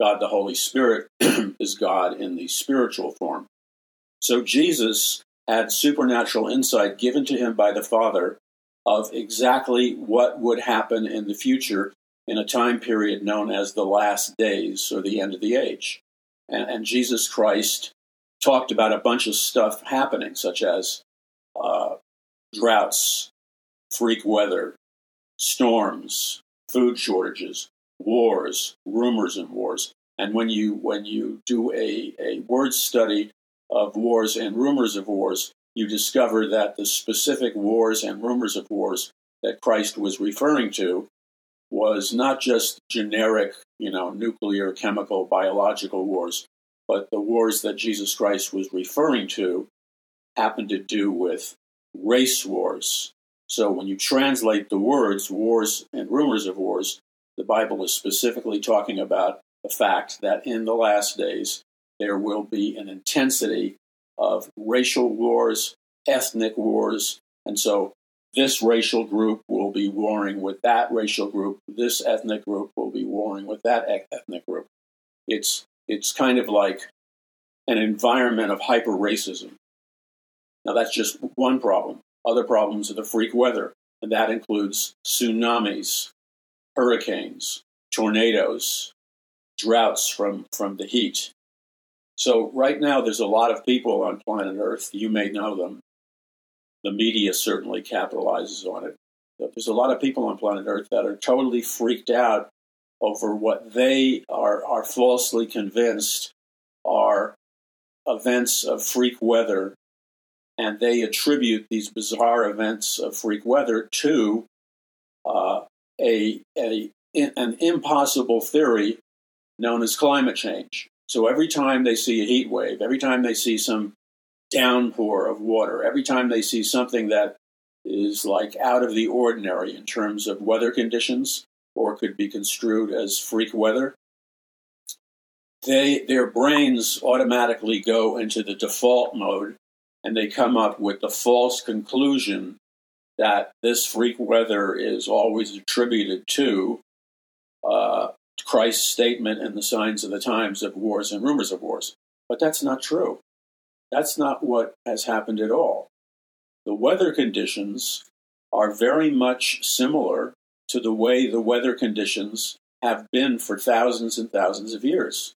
God the Holy Spirit is God in the spiritual form. So, Jesus had supernatural insight given to him by the Father of exactly what would happen in the future in a time period known as the last days or the end of the age. And, and Jesus Christ talked about a bunch of stuff happening, such as uh, droughts, freak weather, storms, food shortages, wars, rumors and wars. And when you when you do a, a word study of wars and rumors of wars, you discover that the specific wars and rumors of wars that Christ was referring to was not just generic, you know, nuclear, chemical, biological wars, but the wars that Jesus Christ was referring to happened to do with race wars. So when you translate the words wars and rumors of wars, the Bible is specifically talking about the fact that in the last days there will be an intensity of racial wars, ethnic wars, and so this racial group will be warring with that racial group. This ethnic group will be warring with that ethnic group. It's it's kind of like an environment of hyper racism. Now that's just one problem. Other problems are the freak weather, and that includes tsunamis, hurricanes, tornadoes, droughts from, from the heat. So, right now, there's a lot of people on planet Earth. You may know them. The media certainly capitalizes on it. But there's a lot of people on planet Earth that are totally freaked out over what they are, are falsely convinced are events of freak weather. And they attribute these bizarre events of freak weather to uh, a, a, an impossible theory known as climate change. So every time they see a heat wave, every time they see some downpour of water, every time they see something that is like out of the ordinary in terms of weather conditions or could be construed as freak weather, they their brains automatically go into the default mode and they come up with the false conclusion that this freak weather is always attributed to uh, Christ's statement in the signs of the times of wars and rumors of wars. But that's not true. That's not what has happened at all. The weather conditions are very much similar to the way the weather conditions have been for thousands and thousands of years.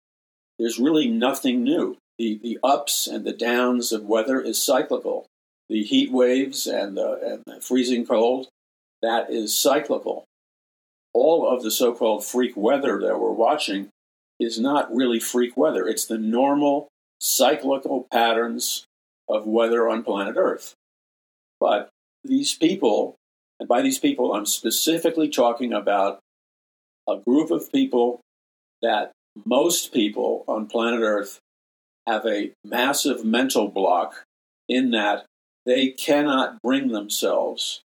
There's really nothing new. The, the ups and the downs of weather is cyclical. The heat waves and the, and the freezing cold, that is cyclical. All of the so called freak weather that we're watching is not really freak weather. It's the normal cyclical patterns of weather on planet Earth. But these people, and by these people, I'm specifically talking about a group of people that most people on planet Earth have a massive mental block in that they cannot bring themselves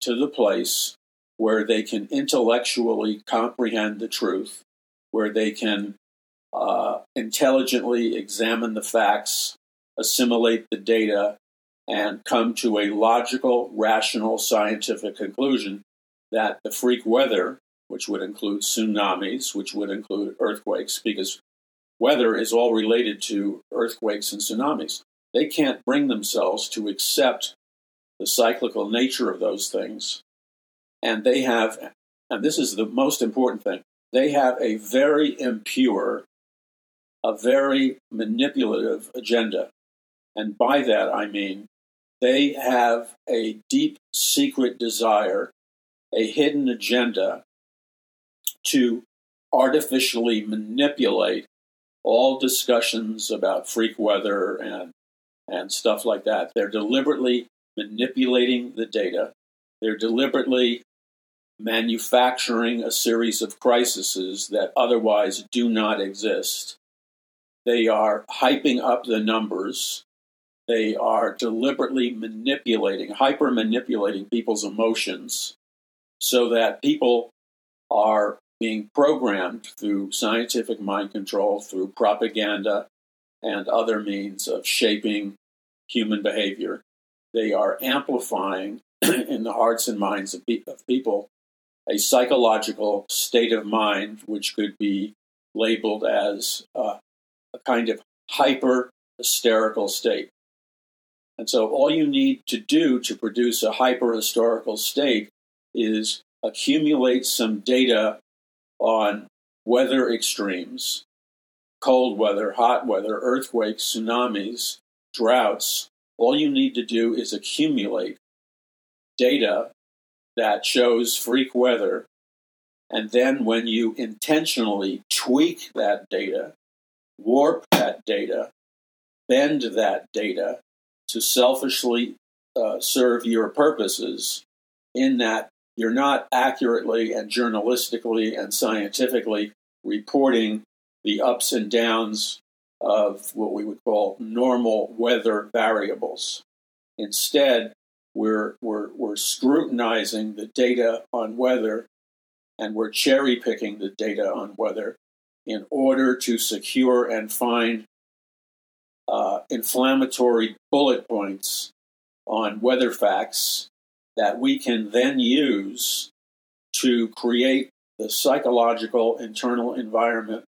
to the place where they can intellectually comprehend the truth, where they can uh, intelligently examine the facts, assimilate the data, and come to a logical, rational, scientific conclusion that the freak weather, which would include tsunamis, which would include earthquakes, because weather is all related to earthquakes and tsunamis. They can't bring themselves to accept the cyclical nature of those things. And they have, and this is the most important thing, they have a very impure, a very manipulative agenda. And by that I mean they have a deep secret desire, a hidden agenda to artificially manipulate all discussions about freak weather and and stuff like that. They're deliberately manipulating the data. They're deliberately manufacturing a series of crises that otherwise do not exist. They are hyping up the numbers they are deliberately manipulating, hyper manipulating people's emotions so that people are being programmed through scientific mind control, through propaganda, and other means of shaping human behavior. They are amplifying in the hearts and minds of, pe- of people a psychological state of mind which could be labeled as uh, a kind of hyper hysterical state. And so all you need to do to produce a hyperhistorical state is accumulate some data on weather extremes, cold weather, hot weather, earthquakes, tsunamis, droughts. All you need to do is accumulate data that shows freak weather. And then when you intentionally tweak that data, warp that data, bend that data, to selfishly uh, serve your purposes in that you're not accurately and journalistically and scientifically reporting the ups and downs of what we would call normal weather variables. Instead, we're, we're, we're scrutinizing the data on weather and we're cherry picking the data on weather in order to secure and find uh, inflammatory bullet points on weather facts that we can then use to create the psychological internal environment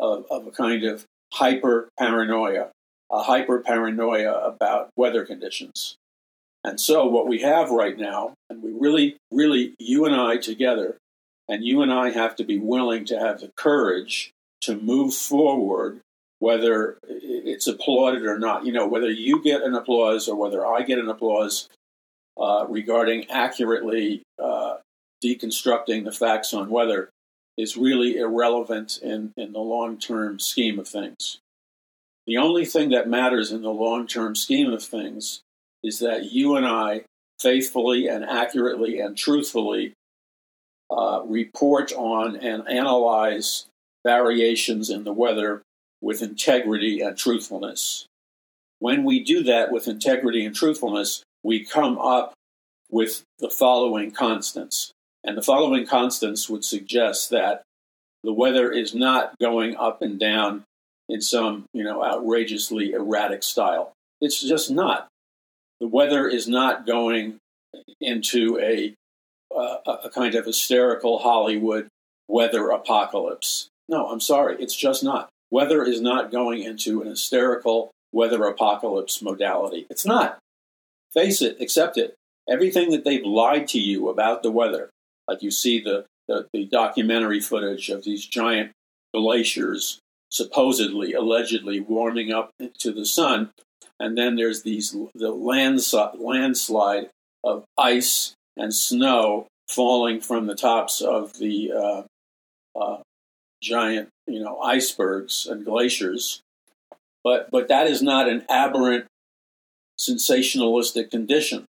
of, of a kind of hyper paranoia, a hyper paranoia about weather conditions. And so, what we have right now, and we really, really, you and I together, and you and I have to be willing to have the courage to move forward whether it's applauded or not. You know, whether you get an applause or whether I get an applause uh, regarding accurately uh, deconstructing the facts on weather is really irrelevant in, in the long term scheme of things. The only thing that matters in the long term scheme of things is that you and I faithfully and accurately and truthfully uh, report on and analyze variations in the weather with integrity and truthfulness. When we do that with integrity and truthfulness, we come up with the following constants. And the following constants would suggest that the weather is not going up and down in some, you know, outrageously erratic style. It's just not. The weather is not going into a, uh, a kind of hysterical Hollywood weather apocalypse. No, I'm sorry, it's just not. Weather is not going into an hysterical weather apocalypse modality. It's not. Face it, accept it. Everything that they've lied to you about the weather, like you see the, the, the documentary footage of these giant glaciers supposedly, allegedly warming up to the sun, and then there's these the landslide, landslide of ice and snow falling from the tops of the uh, uh, giant, you know, icebergs and glaciers. But but that is not an aberrant, sensationalistic condition.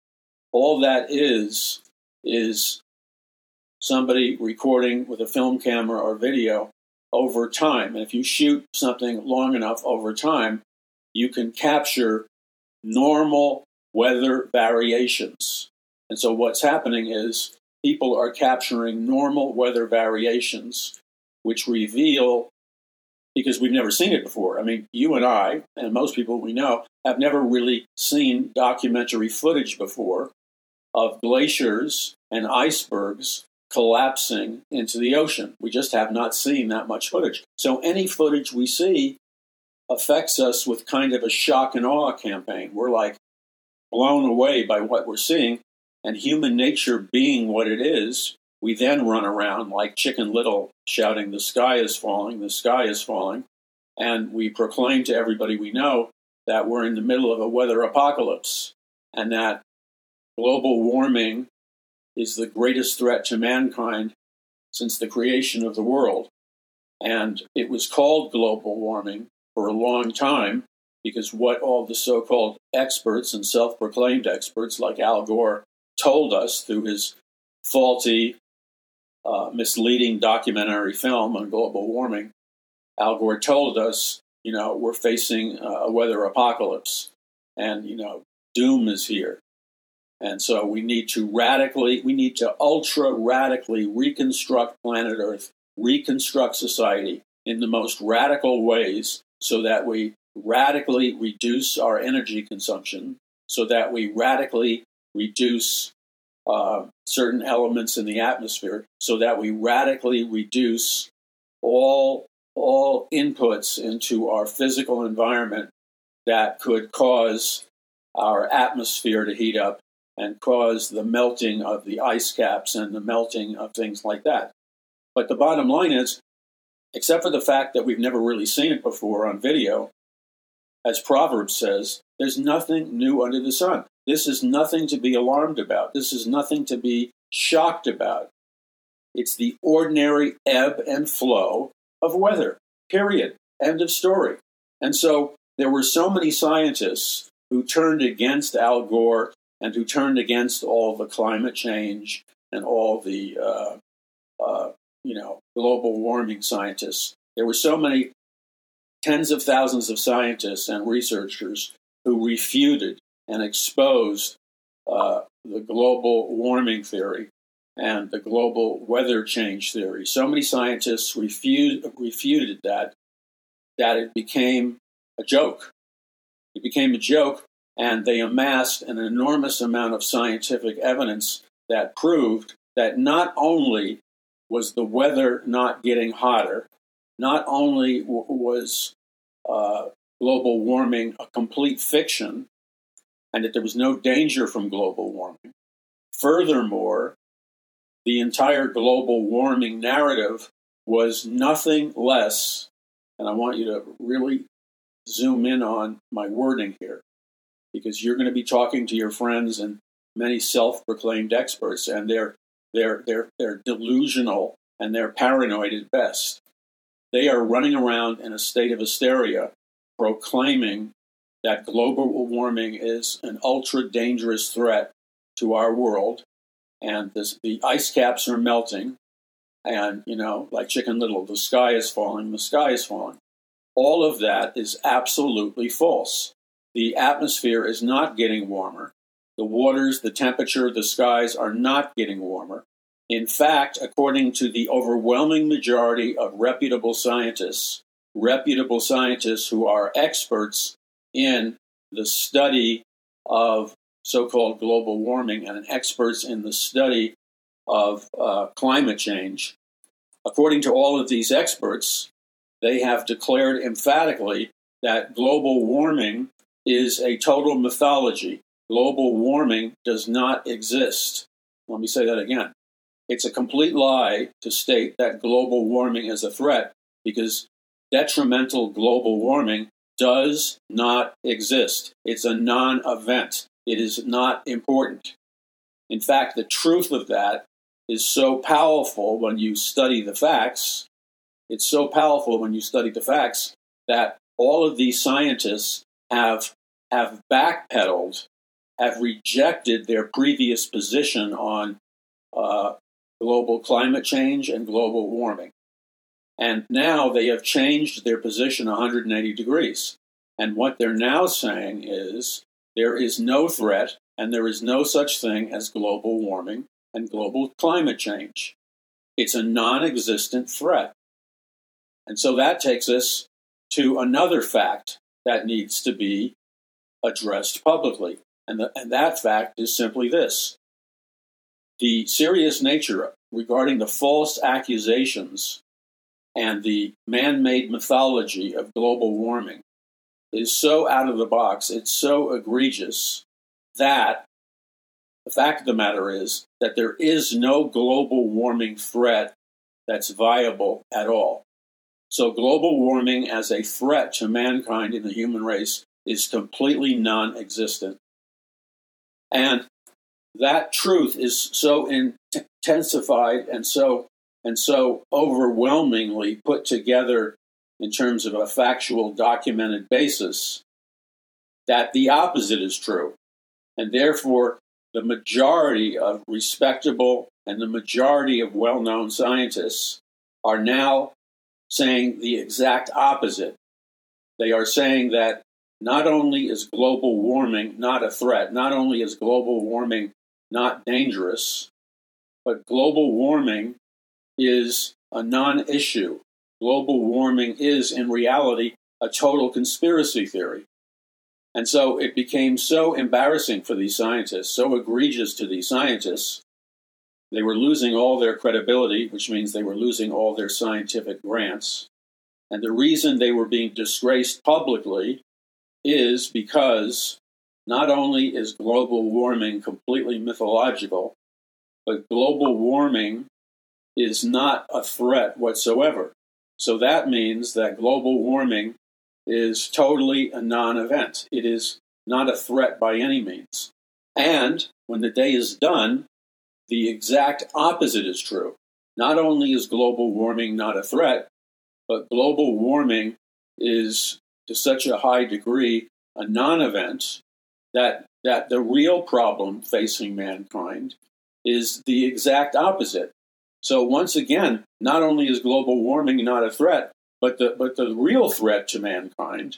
All that is is somebody recording with a film camera or video over time. And if you shoot something long enough over time, you can capture normal weather variations. And so what's happening is people are capturing normal weather variations, which reveal, because we've never seen it before. I mean, you and I, and most people we know, have never really seen documentary footage before of glaciers and icebergs collapsing into the ocean. We just have not seen that much footage. So any footage we see affects us with kind of a shock and awe campaign. We're like blown away by what we're seeing, and human nature being what it is, we then run around like Chicken Little shouting, The sky is falling, the sky is falling. And we proclaim to everybody we know that we're in the middle of a weather apocalypse and that global warming is the greatest threat to mankind since the creation of the world. And it was called global warming for a long time because what all the so called experts and self proclaimed experts like Al Gore told us through his faulty, uh, misleading documentary film on global warming, Al Gore told us, you know, we're facing a weather apocalypse and, you know, doom is here. And so we need to radically, we need to ultra radically reconstruct planet Earth, reconstruct society in the most radical ways so that we radically reduce our energy consumption, so that we radically reduce uh, certain elements in the atmosphere, so that we radically reduce all all inputs into our physical environment that could cause our atmosphere to heat up and cause the melting of the ice caps and the melting of things like that. But the bottom line is, except for the fact that we've never really seen it before on video, as Proverbs says, there's nothing new under the sun. This is nothing to be alarmed about. This is nothing to be shocked about. It's the ordinary ebb and flow of weather, period. End of story. And so there were so many scientists who turned against Al Gore and who turned against all the climate change and all the uh, uh, you know global warming scientists. There were so many tens of thousands of scientists and researchers who refuted and exposed uh, the global warming theory and the global weather change theory. So many scientists refused, refuted that that it became a joke. It became a joke and they amassed an enormous amount of scientific evidence that proved that not only was the weather not getting hotter, not only w- was uh, global warming a complete fiction, and that there was no danger from global warming. Furthermore, the entire global warming narrative was nothing less, and I want you to really zoom in on my wording here, because you're going to be talking to your friends and many self-proclaimed experts, and they're they're they're they're delusional and they're paranoid at best. They are running around in a state of hysteria, proclaiming that global warming is an ultra dangerous threat to our world, and this, the ice caps are melting, and you know, like Chicken Little, the sky is falling, the sky is falling. All of that is absolutely false. The atmosphere is not getting warmer. The waters, the temperature, the skies are not getting warmer. In fact, according to the overwhelming majority of reputable scientists, reputable scientists who are experts in the study of so called global warming and experts in the study of uh, climate change, according to all of these experts, they have declared emphatically that global warming is a total mythology. Global warming does not exist. Let me say that again. It's a complete lie to state that global warming is a threat because detrimental global warming does not exist. It's a non event. It is not important. In fact, the truth of that is so powerful when you study the facts. It's so powerful when you study the facts that all of these scientists have have backpedaled, have rejected their previous position on uh, global climate change and global warming. And now they have changed their position 180 degrees. And what they're now saying is there is no threat and there is no such thing as global warming and global climate change. It's a non existent threat. And so that takes us to another fact that needs to be addressed publicly. And, the, and that fact is simply this the serious nature regarding the false accusations and the man made mythology of global warming is so out of the box, it's so egregious that the fact of the matter is that there is no global warming threat that's viable at all. So, global warming as a threat to mankind in the human race is completely non existent. And that truth is so intensified and so and so overwhelmingly put together in terms of a factual documented basis that the opposite is true. And therefore, the majority of respectable and the majority of well known scientists are now saying the exact opposite. They are saying that not only is global warming not a threat, not only is global warming not dangerous, but global warming is a non issue. Global warming is, in reality, a total conspiracy theory. And so it became so embarrassing for these scientists, so egregious to these scientists. They were losing all their credibility, which means they were losing all their scientific grants. And the reason they were being disgraced publicly is because not only is global warming completely mythological, but global warming is not a threat whatsoever. So that means that global warming is totally a non event. It is not a threat by any means. And when the day is done, the exact opposite is true. Not only is global warming not a threat, but global warming is to such a high degree a non event that, that the real problem facing mankind is the exact opposite. So, once again, not only is global warming not a threat, but the, but the real threat to mankind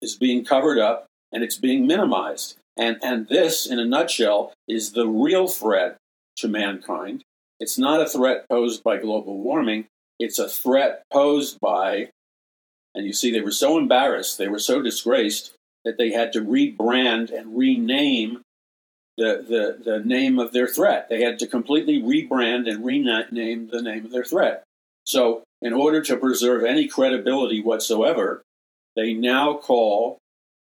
is being covered up and it's being minimized. And, and this, in a nutshell, is the real threat to mankind. It's not a threat posed by global warming, it's a threat posed by, and you see, they were so embarrassed, they were so disgraced that they had to rebrand and rename the, the, the name of their threat. They had to completely rebrand and rename the name of their threat. So, in order to preserve any credibility whatsoever, they now call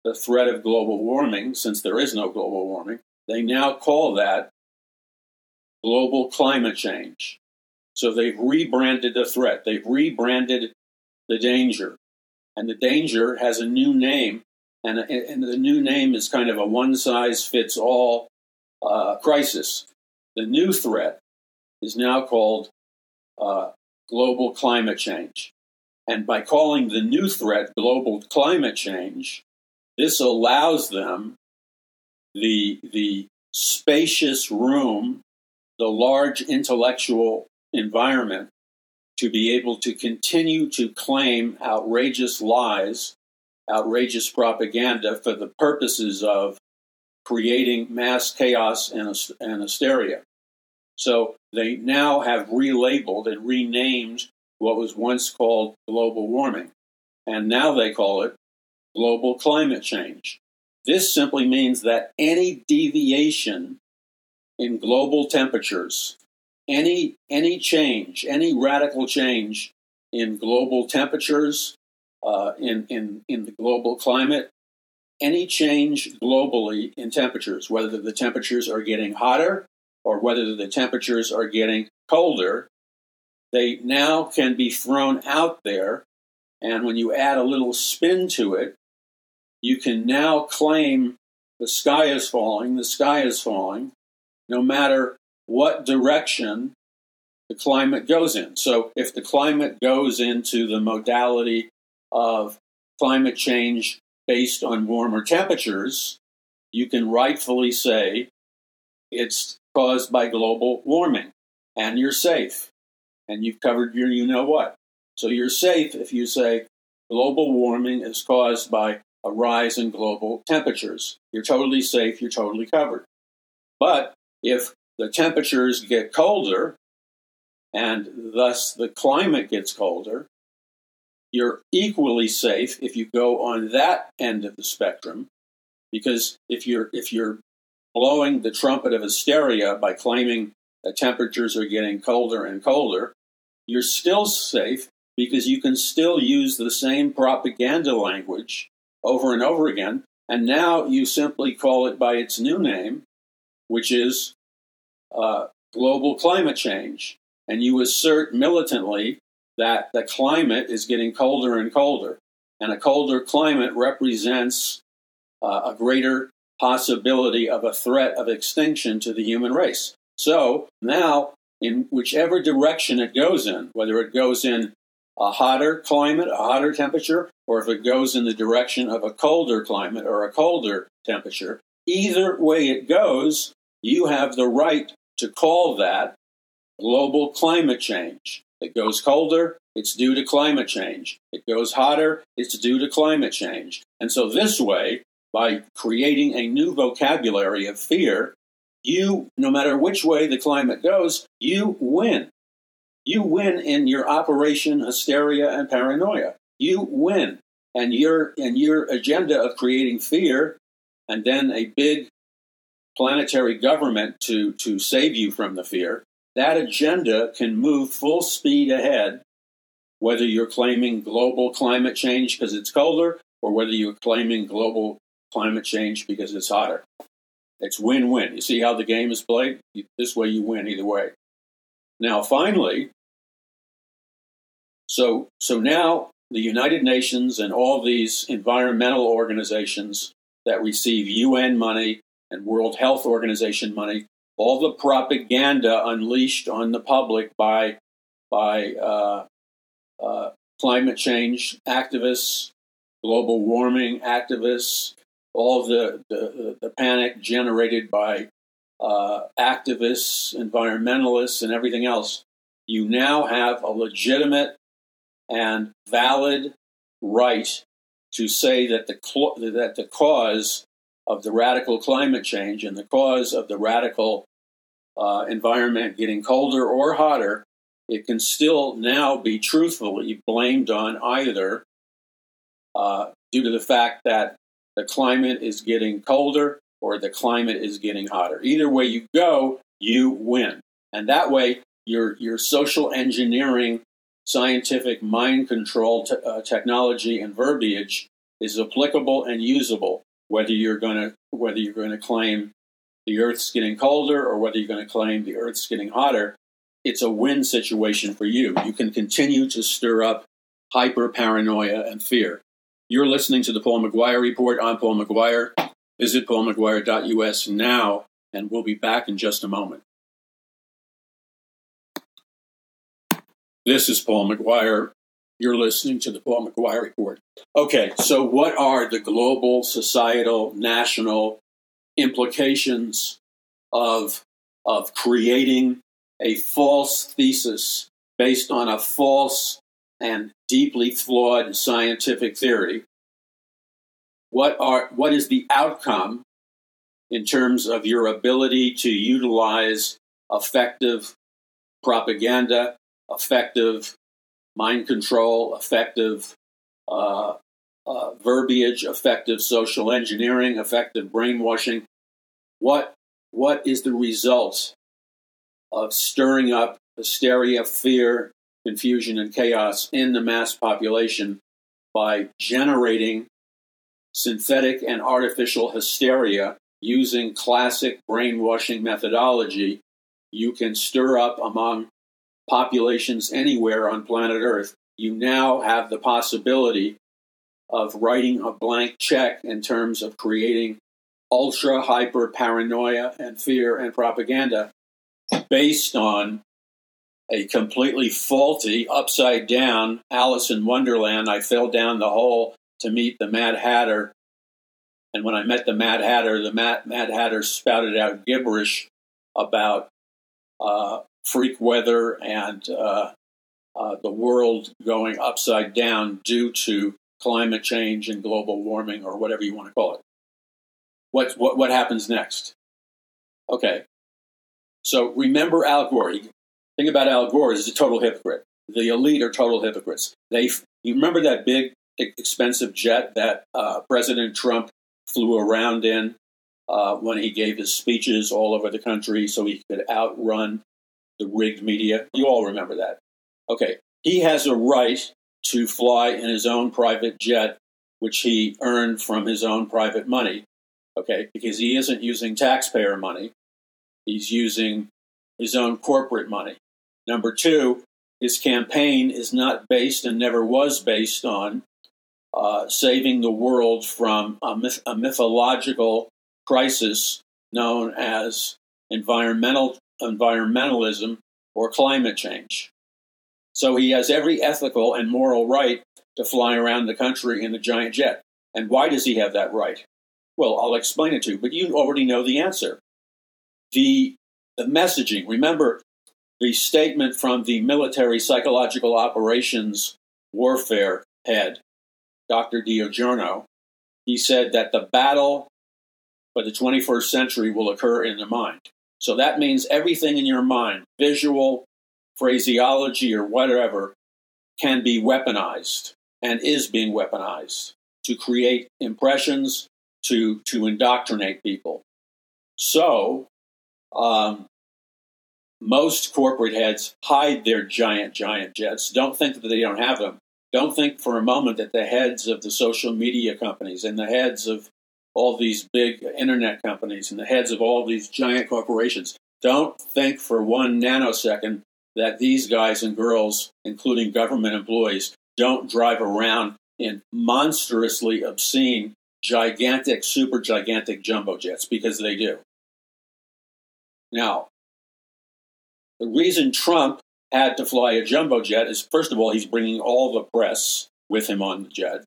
the threat of global warming, since there is no global warming, they now call that global climate change. So they've rebranded the threat, they've rebranded the danger. And the danger has a new name, and, and the new name is kind of a one size fits all uh, crisis. The new threat is now called uh, global climate change. And by calling the new threat global climate change, this allows them the, the spacious room, the large intellectual environment to be able to continue to claim outrageous lies, outrageous propaganda for the purposes of creating mass chaos and, and hysteria. So they now have relabeled and renamed what was once called global warming. And now they call it global climate change. This simply means that any deviation in global temperatures, any any change, any radical change in global temperatures, uh, in in in the global climate, any change globally in temperatures, whether the temperatures are getting hotter or whether the temperatures are getting colder, they now can be thrown out there. And when you add a little spin to it, you can now claim the sky is falling, the sky is falling, no matter what direction the climate goes in. So if the climate goes into the modality of climate change based on warmer temperatures, you can rightfully say it's caused by global warming and you're safe. And you've covered your you know what. So you're safe if you say global warming is caused by a rise in global temperatures. You're totally safe, you're totally covered. But if the temperatures get colder and thus the climate gets colder, you're equally safe if you go on that end of the spectrum because if you're if you're blowing the trumpet of hysteria by claiming that temperatures are getting colder and colder, you're still safe because you can still use the same propaganda language over and over again. And now you simply call it by its new name, which is uh, global climate change. And you assert militantly that the climate is getting colder and colder. And a colder climate represents uh, a greater possibility of a threat of extinction to the human race. So now, in whichever direction it goes in, whether it goes in a hotter climate, a hotter temperature, or if it goes in the direction of a colder climate or a colder temperature, either way it goes, you have the right to call that global climate change. It goes colder, it's due to climate change. It goes hotter, it's due to climate change. And so, this way, by creating a new vocabulary of fear, you, no matter which way the climate goes, you win. You win in your operation hysteria and paranoia. You win. And your and your agenda of creating fear and then a big planetary government to, to save you from the fear, that agenda can move full speed ahead, whether you're claiming global climate change because it's colder or whether you're claiming global climate change because it's hotter. It's win win. You see how the game is played? This way you win either way. Now, finally, so, so now the United Nations and all these environmental organizations that receive UN money and World Health Organization money, all the propaganda unleashed on the public by, by uh, uh, climate change activists, global warming activists, all the, the, the panic generated by uh, activists, environmentalists, and everything else, you now have a legitimate and valid right to say that the that the cause of the radical climate change and the cause of the radical uh, environment getting colder or hotter, it can still now be truthfully blamed on either uh, due to the fact that the climate is getting colder or the climate is getting hotter. Either way you go, you win. And that way, your, your social engineering, scientific mind control uh, technology and verbiage is applicable and usable, whether you're going to whether you're going to claim the Earth's getting colder or whether you're going to claim the Earth's getting hotter. It's a win situation for you. You can continue to stir up hyper paranoia and fear. You're listening to the Paul McGuire Report. I'm Paul McGuire. Visit paulmcguire.us now, and we'll be back in just a moment. This is Paul McGuire. You're listening to the Paul McGuire Report. Okay, so what are the global, societal, national implications of, of creating a false thesis based on a false and deeply flawed scientific theory. What are what is the outcome in terms of your ability to utilize effective propaganda, effective mind control, effective uh, uh, verbiage, effective social engineering, effective brainwashing. What what is the result of stirring up hysteria, fear, confusion, and chaos in the mass population by generating synthetic and artificial hysteria using classic brainwashing methodology. You can stir up among populations anywhere on planet Earth. You now have the possibility of writing a blank check in terms of creating ultra hyper paranoia and fear and propaganda based on a completely faulty, upside down Alice in Wonderland. I fell down the hole to meet the Mad Hatter. And when I met the Mad Hatter, the Mad, Mad Hatter spouted out gibberish about uh, freak weather and uh, uh, the world going upside down due to climate change and global warming or whatever you want to call it. What, what, what happens next? Okay. So remember Al Gore. The thing about Al Gore is he's a total hypocrite. The elite are total hypocrites. They, you remember that big, expensive jet that uh, President Trump flew around in uh, when he gave his speeches all over the country so he could outrun the rigged media? You all remember that. Okay. He has a right to fly in his own private jet, which he earned from his own private money. Okay, because he isn't using taxpayer money, he's using his own corporate money. Number two, his campaign is not based and never was based on uh, saving the world from a, myth- a mythological crisis known as environmental environmentalism or climate change. So he has every ethical and moral right to fly around the country in a giant jet. And why does he have that right? Well, I'll explain it to you, but you already know the answer. The, the messaging, remember the statement from the military psychological operations warfare head, Dr. Giordano. He said that the battle for the 21st century will occur in the mind. So that means everything in your mind, visual, phraseology or whatever can be weaponized and is being weaponized to create impressions, to, to indoctrinate people. So, um, most corporate heads hide their giant, giant jets. Don't think that they don't have them. Don't think for a moment that the heads of the social media companies and the heads of all these big internet companies and the heads of all these giant corporations don't think for one nanosecond that these guys and girls, including government employees, don't drive around in monstrously obscene, gigantic, super gigantic jumbo jets because they do. Now, the reason Trump had to fly a jumbo jet is first of all, he's bringing all the press with him on the jet.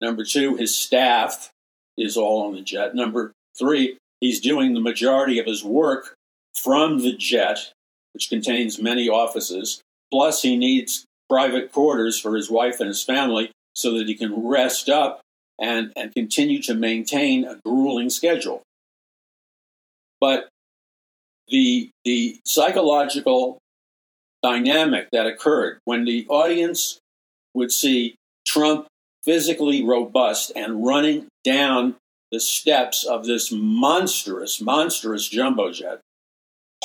Number two, his staff is all on the jet. Number three, he's doing the majority of his work from the jet which contains many offices. Plus, he needs private quarters for his wife and his family so that he can rest up and, and continue to maintain a grueling schedule. But the, the psychological dynamic that occurred when the audience would see Trump physically robust and running down the steps of this monstrous, monstrous jumbo jet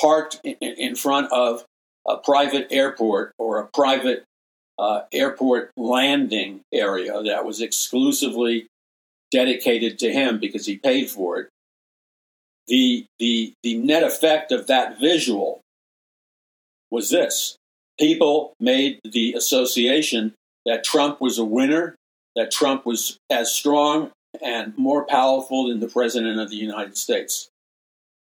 parked in, in front of a private airport or a private uh, airport landing area that was exclusively dedicated to him because he paid for it. The, the, the net effect of that visual was this people made the association that Trump was a winner, that Trump was as strong and more powerful than the President of the United States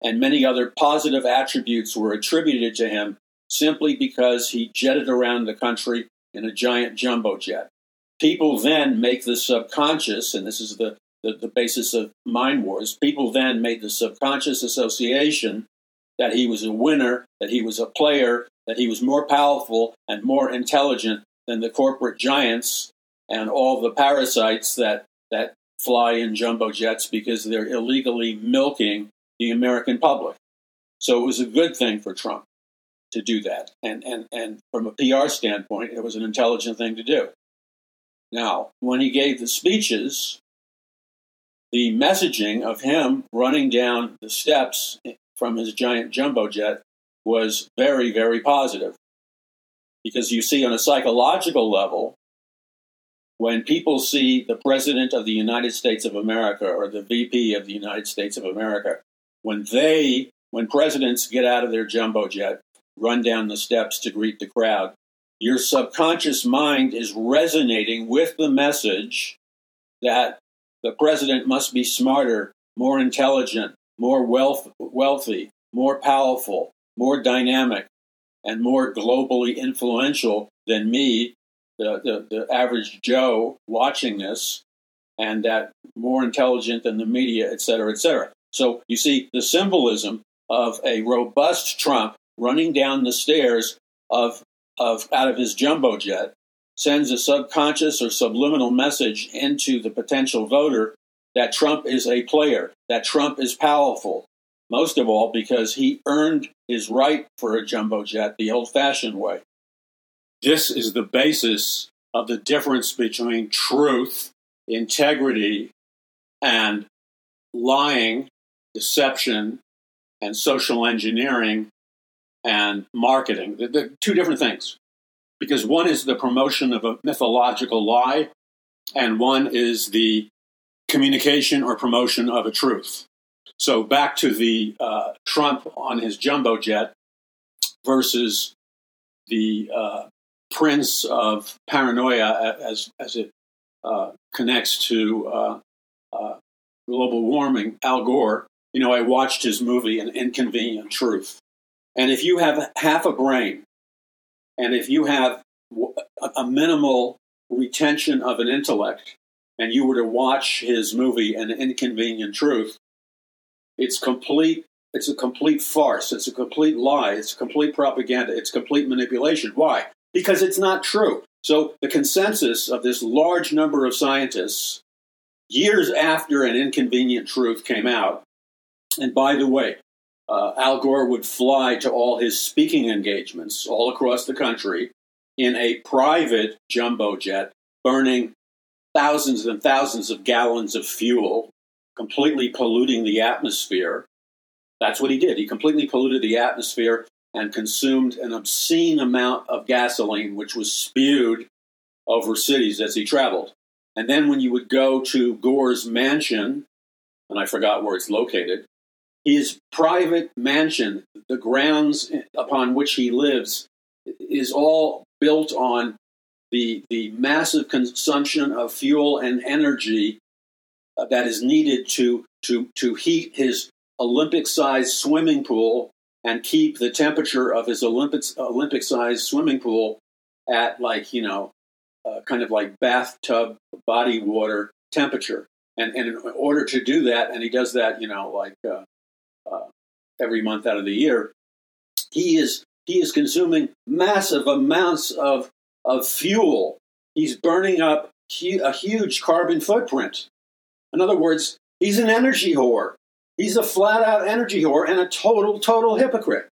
and many other positive attributes were attributed to him simply because he jetted around the country in a giant jumbo jet. People then make the subconscious, and this is the, the, the basis of mind wars, people then made the subconscious association that he was a winner, that he was a player, that he was more powerful and more intelligent than the corporate giants and all the parasites that, that fly in jumbo jets because they're illegally milking the American public. So it was a good thing for Trump to do that. And, and, and from a PR standpoint, it was an intelligent thing to do. Now, when he gave the speeches, the messaging of him running down the steps from his giant jumbo jet was very, very positive. Because you see, on a psychological level, when people see the President of the United States of America or the VP of the United States of America, when they, when presidents get out of their jumbo jet, run down the steps to greet the crowd, your subconscious mind is resonating with the message that the president must be smarter, more intelligent, more wealth, wealthy, more powerful, more dynamic, and more globally influential than me, the, the, the average Joe watching this, and that more intelligent than the media, et cetera, et cetera. So you see the symbolism of a robust Trump running down the stairs of, of out of his jumbo jet sends a subconscious or subliminal message into the potential voter that Trump is a player, that Trump is powerful, most of all because he earned his right for a jumbo jet the old fashioned way. This is the basis of the difference between truth, integrity, and lying, deception, and social engineering and marketing. They're two different things. Because one is the promotion of a mythological lie, and one is the communication or promotion of a truth. So back to the uh, Trump on his jumbo jet versus the uh, prince of paranoia as as it uh, connects to uh, uh, global warming, Al Gore. You know, I watched his movie, An Inconvenient Truth, and if you have half a brain, and if you have a minimal retention of an intellect, and you were to watch his movie, An Inconvenient Truth, it's complete. It's a complete farce. It's a complete lie. It's complete propaganda. It's complete manipulation. Why? Because it's not true. So the consensus of this large number of scientists, years after An Inconvenient Truth came out, and by the way, uh, Al Gore would fly to all his speaking engagements all across the country in a private jumbo jet, burning thousands and thousands of gallons of fuel, completely polluting the atmosphere. That's what he did. He completely polluted the atmosphere and consumed an obscene amount of gasoline, which was spewed over cities as he traveled. And then when you would go to Gore's mansion, and I forgot where it's located, his private mansion, the grounds upon which he lives, is all built on the, the massive consumption of fuel and energy uh, that is needed to, to, to heat his Olympic sized swimming pool and keep the temperature of his Olympic Olympic sized swimming pool at like, you know, uh, kind of like bathtub body water temperature. And, and in order to do that, and he does that, you know, like uh, uh, every month out of the year, he is he is consuming massive amounts of of fuel. He's burning up hu- a huge carbon footprint. In other words, he's an energy whore. He's a flat out energy whore and a total, total hypocrite.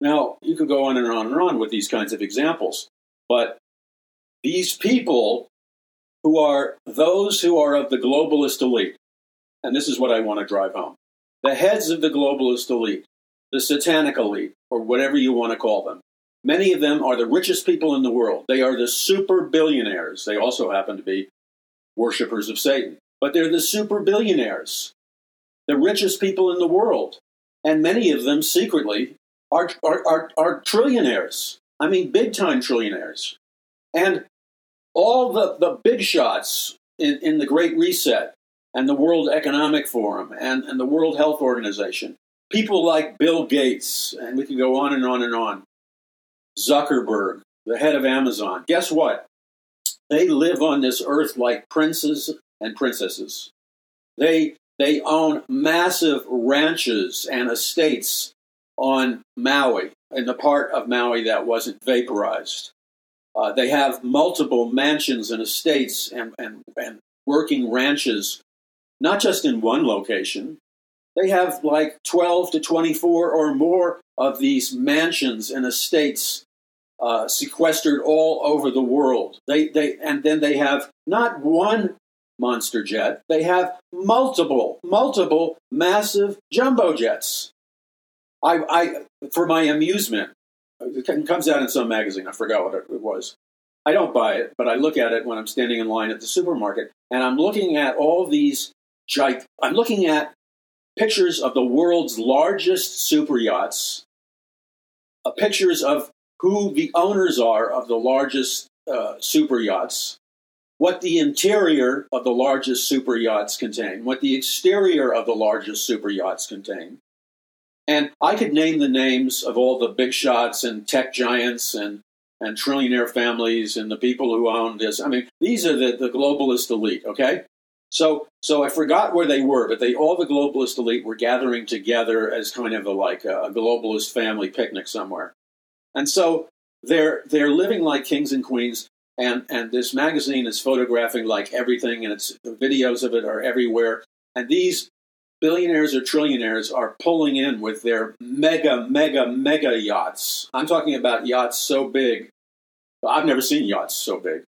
Now, you could go on and on and on with these kinds of examples, but these people who are those who are of the globalist elite, and this is what I want to drive home the heads of the globalist elite, the satanic elite, or whatever you want to call them. Many of them are the richest people in the world. They are the super billionaires. They also happen to be worshippers of Satan, but they're the super billionaires, the richest people in the world. And many of them secretly are, are, are, are trillionaires. I mean, big time trillionaires. And all the, the big shots in, in the Great Reset and the World Economic Forum and, and the World Health Organization. People like Bill Gates, and we can go on and on and on. Zuckerberg, the head of Amazon. Guess what? They live on this earth like princes and princesses. They, they own massive ranches and estates on Maui, in the part of Maui that wasn't vaporized. Uh, they have multiple mansions and estates and, and, and working ranches not just in one location. They have like 12 to 24 or more of these mansions and estates uh, sequestered all over the world. They, they, and then they have not one monster jet, they have multiple, multiple massive jumbo jets. I, I for my amusement, it comes out in some magazine. I forgot what it was. I don't buy it, but I look at it when I'm standing in line at the supermarket, and I'm looking at all these. I'm looking at pictures of the world's largest super yachts, uh, pictures of who the owners are of the largest uh, super yachts, what the interior of the largest super yachts contain, what the exterior of the largest super yachts contain. And I could name the names of all the big shots and tech giants and, and trillionaire families and the people who own this. I mean, these are the, the globalist elite, okay? So, so I forgot where they were, but they all the globalist elite were gathering together as kind of a like a, a globalist family picnic somewhere, and so they're they're living like kings and queens. And and this magazine is photographing like everything, and it's the videos of it are everywhere. And these billionaires or trillionaires are pulling in with their mega, mega, mega yachts. I'm talking about yachts so big. I've never seen yachts so big.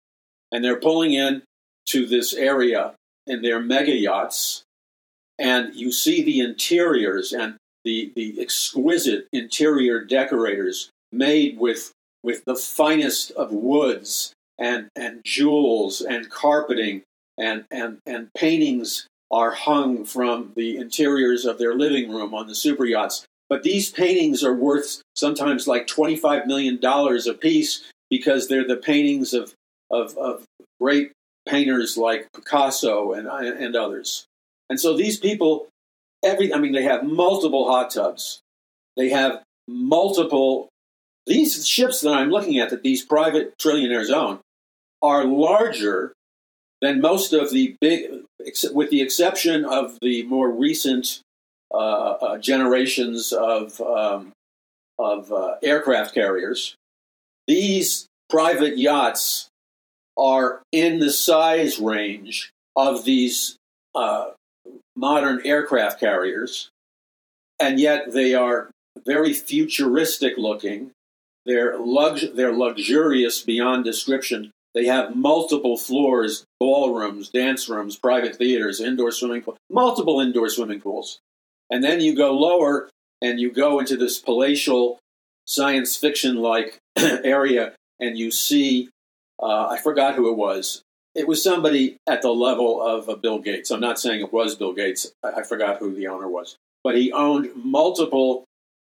And they're pulling in to this area in their mega yachts, and you see the interiors and the, the exquisite interior decorators made with, with the finest of woods and, and jewels and carpeting and, and, and paintings are hung from the interiors of their living room on the super yachts. But these paintings are worth sometimes like $25 million a piece because they're the paintings of, of, of great painters like Picasso and, and others. And so these people, every, I mean, they have multiple hot tubs. They have multiple, these ships that I'm looking at that these private trillionaires own are larger than most of the big, with the exception of the more recent uh, uh, generations of, um, of uh, aircraft carriers. These private yachts are in the size range of these uh, modern aircraft carriers, and yet they are very futuristic looking. They're, lux- they're luxurious beyond description. They have multiple floors, ballrooms, dance rooms, private theaters, indoor swimming pool, multiple indoor swimming pools. And then you go lower and you go into this palatial science fiction like area and you see uh, I forgot who it was. It was somebody at the level of uh, Bill Gates. I'm not saying it was Bill Gates. I, I forgot who the owner was. But he owned multiple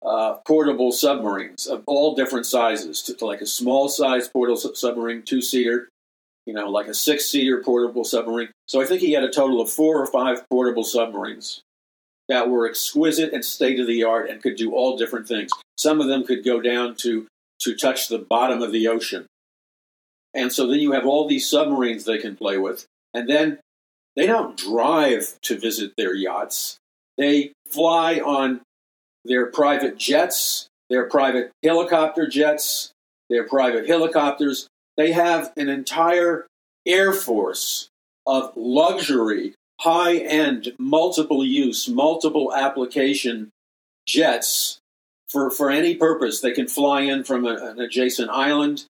uh, portable submarines of all different sizes, to, to like a small size portable submarine, two seater, you know, like a six seater portable submarine. So I think he had a total of four or five portable submarines that were exquisite and state of the art and could do all different things. Some of them could go down to to touch the bottom of the ocean. And so then you have all these submarines they can play with. And then they don't drive to visit their yachts. They fly on their private jets, their private helicopter jets, their private helicopters. They have an entire air force of luxury, high end, multiple use, multiple application jets for, for any purpose. They can fly in from a, an adjacent island.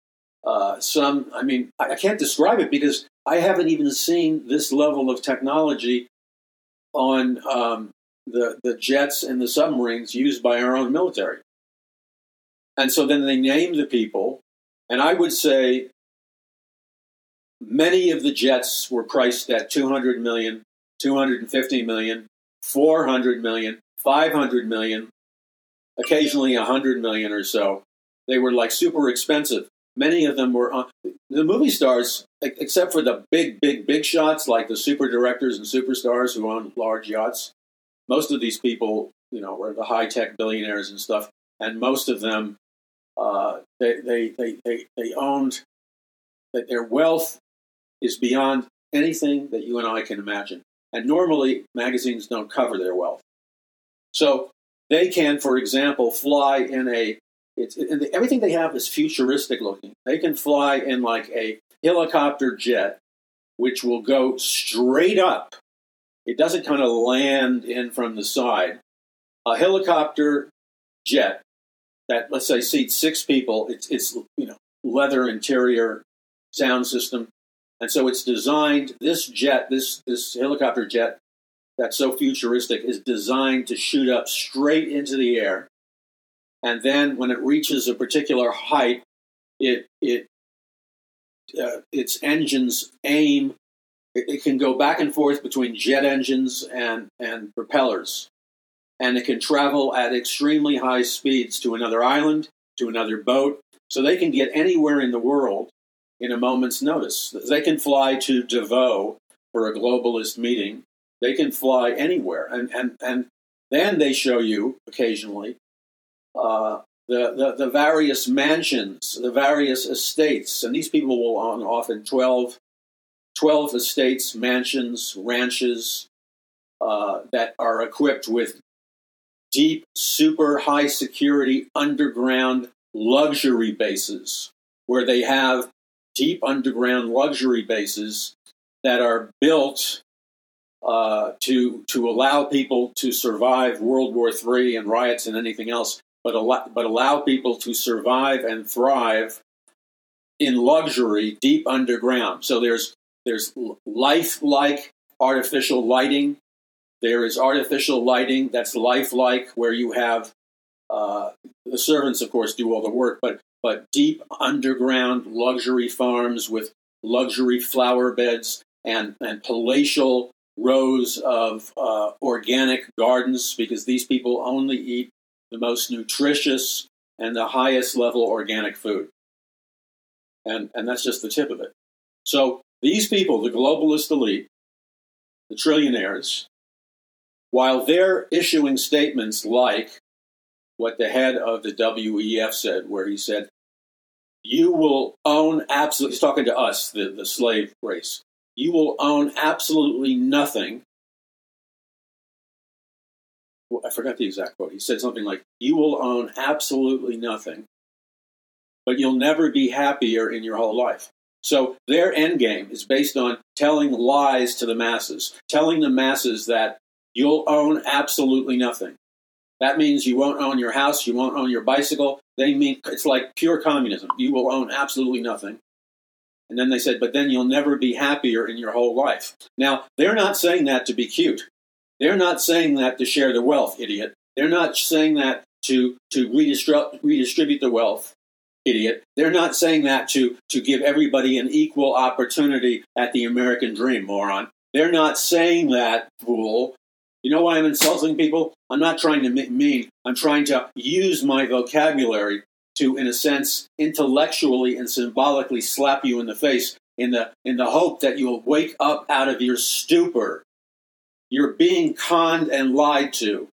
Uh, some, I mean, I, I can't describe it because I haven't even seen this level of technology on um, the, the jets and the submarines used by our own military. And so then they name the people, and I would say many of the jets were priced at 200 million, 250 million, 400 million, 500 million, occasionally 100 million or so. They were like super expensive. Many of them were on the movie stars, except for the big, big, big shots like the super directors and superstars who own large yachts. Most of these people, you know, were the high tech billionaires and stuff, and most of them, uh, they, they, they, they, they owned that their wealth is beyond anything that you and I can imagine. And normally, magazines don't cover their wealth. So they can, for example, fly in a it's it, everything they have is futuristic looking. They can fly in like a helicopter jet, which will go straight up. It doesn't kind of land in from the side. A helicopter jet that let's say seats six people. It's it's you know leather interior sound system, and so it's designed. This jet, this this helicopter jet that's so futuristic, is designed to shoot up straight into the air and then when it reaches a particular height, it it uh, its engines aim. It, it can go back and forth between jet engines and and propellers, and it can travel at extremely high speeds to another island, to another boat, so they can get anywhere in the world in a moment's notice. They can fly to Davos for a globalist meeting. They can fly anywhere, and and and then they show you occasionally uh, the, the, the various mansions, the various estates, and these people will own often 12, 12 estates, mansions, ranches uh, that are equipped with deep, super high security underground luxury bases, where they have deep underground luxury bases that are built uh, to to allow people to survive World War III and riots and anything else but allow, but allow people to survive and thrive in luxury deep underground. So there's there's lifelike artificial lighting. There is artificial lighting that's lifelike, where you have uh, the servants, of course, do all the work, but but deep underground luxury farms with luxury flower beds and and palatial rows of uh, organic gardens because these people only eat the most nutritious, and the highest level organic food. And, and that's just the tip of it. So these people, the globalist elite, the trillionaires, while they're issuing statements like what the head of the WEF said, where he said, You will own absolutely, he's talking to us, the, the slave race, you will own absolutely nothing I forgot the exact quote. He said something like, You will own absolutely nothing, but you'll never be happier in your whole life. So their end game is based on telling lies to the masses, telling the masses that you'll own absolutely nothing. That means you won't own your house, you won't own your bicycle. They mean it's like pure communism. You will own absolutely nothing. And then they said, but then you'll never be happier in your whole life. Now, they're not saying that to be cute. They're not saying that to share the wealth, idiot. They're not saying that to, to redistrib- redistribute the wealth, idiot. They're not saying that to, to give everybody an equal opportunity at the American dream, moron. They're not saying that, fool. You know why I'm insulting people? I'm not trying to mean. I'm trying to use my vocabulary to, in a sense, intellectually and symbolically slap you in the face in the, in the hope that you'll wake up out of your stupor you're being conned and lied to.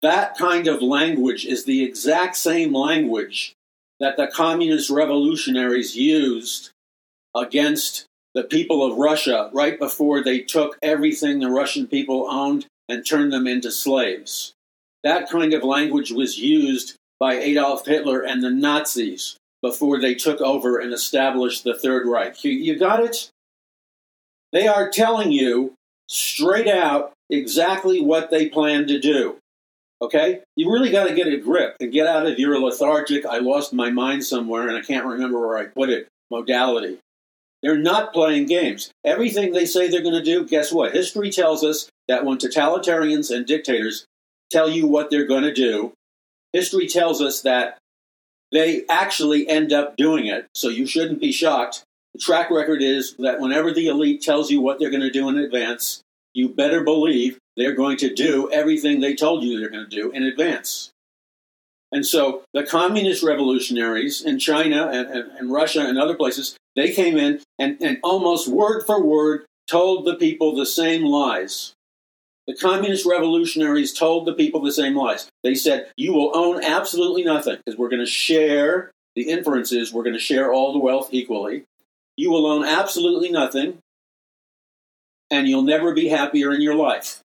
That kind of language is the exact same language that the communist revolutionaries used against the people of Russia right before they took everything the Russian people owned and turned them into slaves. That kind of language was used by Adolf Hitler and the Nazis before they took over and established the Third Reich. You, you got it? They are telling you straight out exactly what they plan to do. Okay? You really got to get a grip and get out of your lethargic, I lost my mind somewhere and I can't remember where I put it modality. They're not playing games. Everything they say they're going to do, guess what? History tells us that when totalitarians and dictators tell you what they're going to do, history tells us that they actually end up doing it. So you shouldn't be shocked the track record is that whenever the elite tells you what they're going to do in advance, you better believe they're going to do everything they told you they're going to do in advance. And so the communist revolutionaries in China and, and, and, Russia and other places, they came in and, and almost word for word told the people the same lies. The communist revolutionaries told the people the same lies. They said, You will own absolutely nothing because we're going to share the inferences, we're going to share all the wealth equally. You will own absolutely nothing, and you'll never be happier in your life.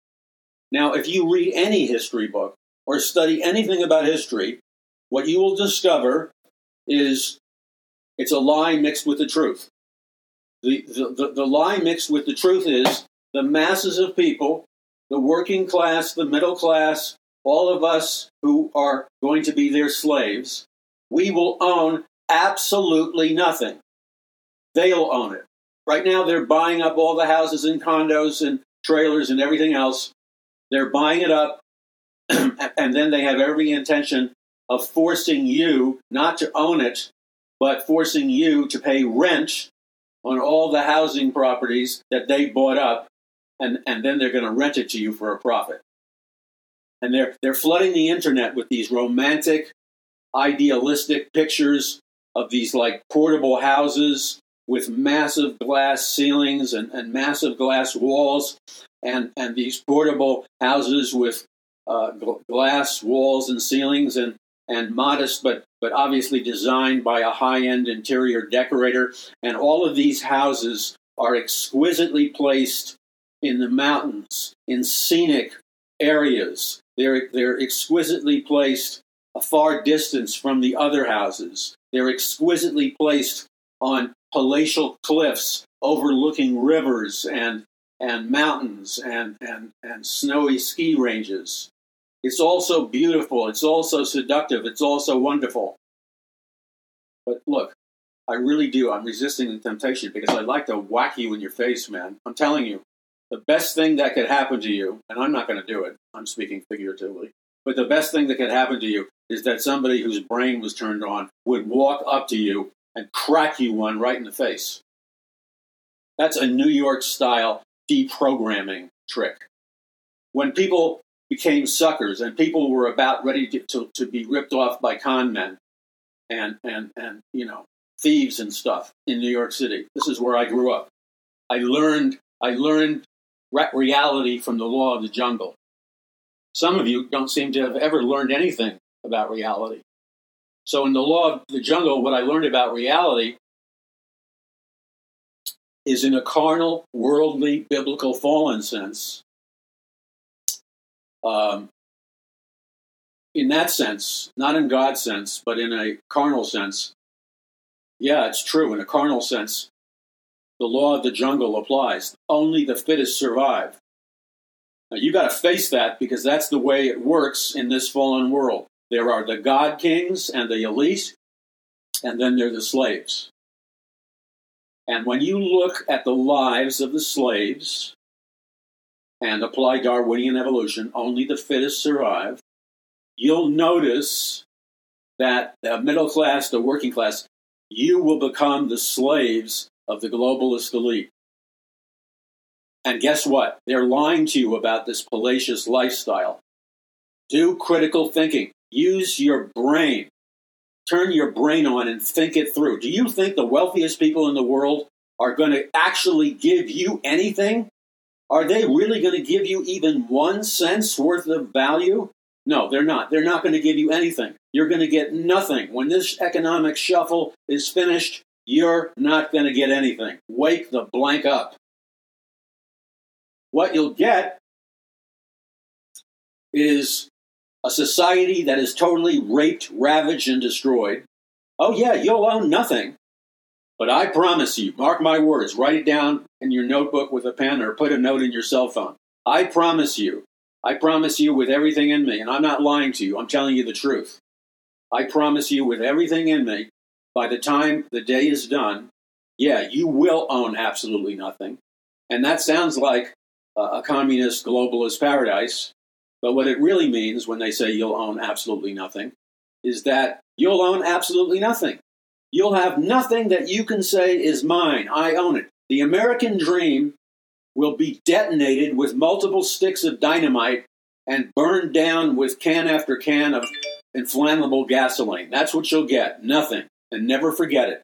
Now, if you read any history book or study anything about history, what you will discover is it's a lie mixed with the truth. The, the, the, the, lie mixed with the truth is the masses of people, the working class, the middle class, all of us who are going to be their slaves, we will own absolutely nothing they'll own it. Right now, they're buying up all the houses and condos and trailers and everything else. They're buying it up, and then they have every intention of forcing you not to own it, but forcing you to pay rent on all the housing properties that they bought up, and, and then they're going to rent it to you for a profit. And they're, they're flooding the internet with these romantic, idealistic pictures of these like portable houses with massive glass ceilings and, and massive glass walls, and, and these portable houses with uh, glass walls and ceilings and, and modest but, but obviously designed by a high end interior decorator. And all of these houses are exquisitely placed in the mountains, in scenic areas. They're, they're exquisitely placed a far distance from the other houses. They're exquisitely placed on palatial cliffs overlooking rivers and, and mountains and, and, and snowy ski ranges. It's also beautiful. It's also seductive. It's also wonderful. But look, I really do. I'm resisting the temptation because I'd like to whack you in your face, man. I'm telling you, the best thing that could happen to you, and I'm not going to do it, I'm speaking figuratively, but the best thing that could happen to you is that somebody whose brain was turned on would walk up to you and crack you one right in the face. That's a New York style deprogramming trick. When people became suckers and people were about ready to, to, to be ripped off by con men and, and, and, you know, thieves and stuff in New York City. This is where I grew up. I learned, I learned reality from the law of the jungle. Some of you don't seem to have ever learned anything about reality. So, in the law of the jungle, what I learned about reality is in a carnal, worldly, biblical, fallen sense. Um, in that sense, not in God's sense, but in a carnal sense, yeah, it's true. In a carnal sense, the law of the jungle applies. Only the fittest survive. Now, you got to face that because that's the way it works in this fallen world. There are the God kings and the elite, and then there are the slaves. And when you look at the lives of the slaves and apply Darwinian evolution, only the fittest survive, you'll notice that the middle class, the working class, you will become the slaves of the globalist elite. And guess what? They're lying to you about this palatial lifestyle. Do critical thinking. Use your brain. Turn your brain on and think it through. Do you think the wealthiest people in the world are going to actually give you anything? Are they really going to give you even one cent's worth of value? No, they're not. They're not going to give you anything. You're going to get nothing. When this economic shuffle is finished, you're not going to get anything. Wake the blank up. What you'll get is a society that is totally raped, ravaged, and destroyed. Oh, yeah, you'll own nothing. But I promise you, mark my words, write it down in your notebook with a pen or put a note in your cell phone. I promise you, I promise you with everything in me, and I'm not lying to you, I'm telling you the truth. I promise you with everything in me, by the time the day is done, yeah, you will own absolutely nothing. And that sounds like a communist globalist paradise, but what it really means when they say you'll own absolutely nothing is that you'll own absolutely nothing. You'll have nothing that you can say is mine. I own it. The American dream will be detonated with multiple sticks of dynamite and burned down with can after can of inflammable gasoline. That's what you'll get. Nothing. And never forget it.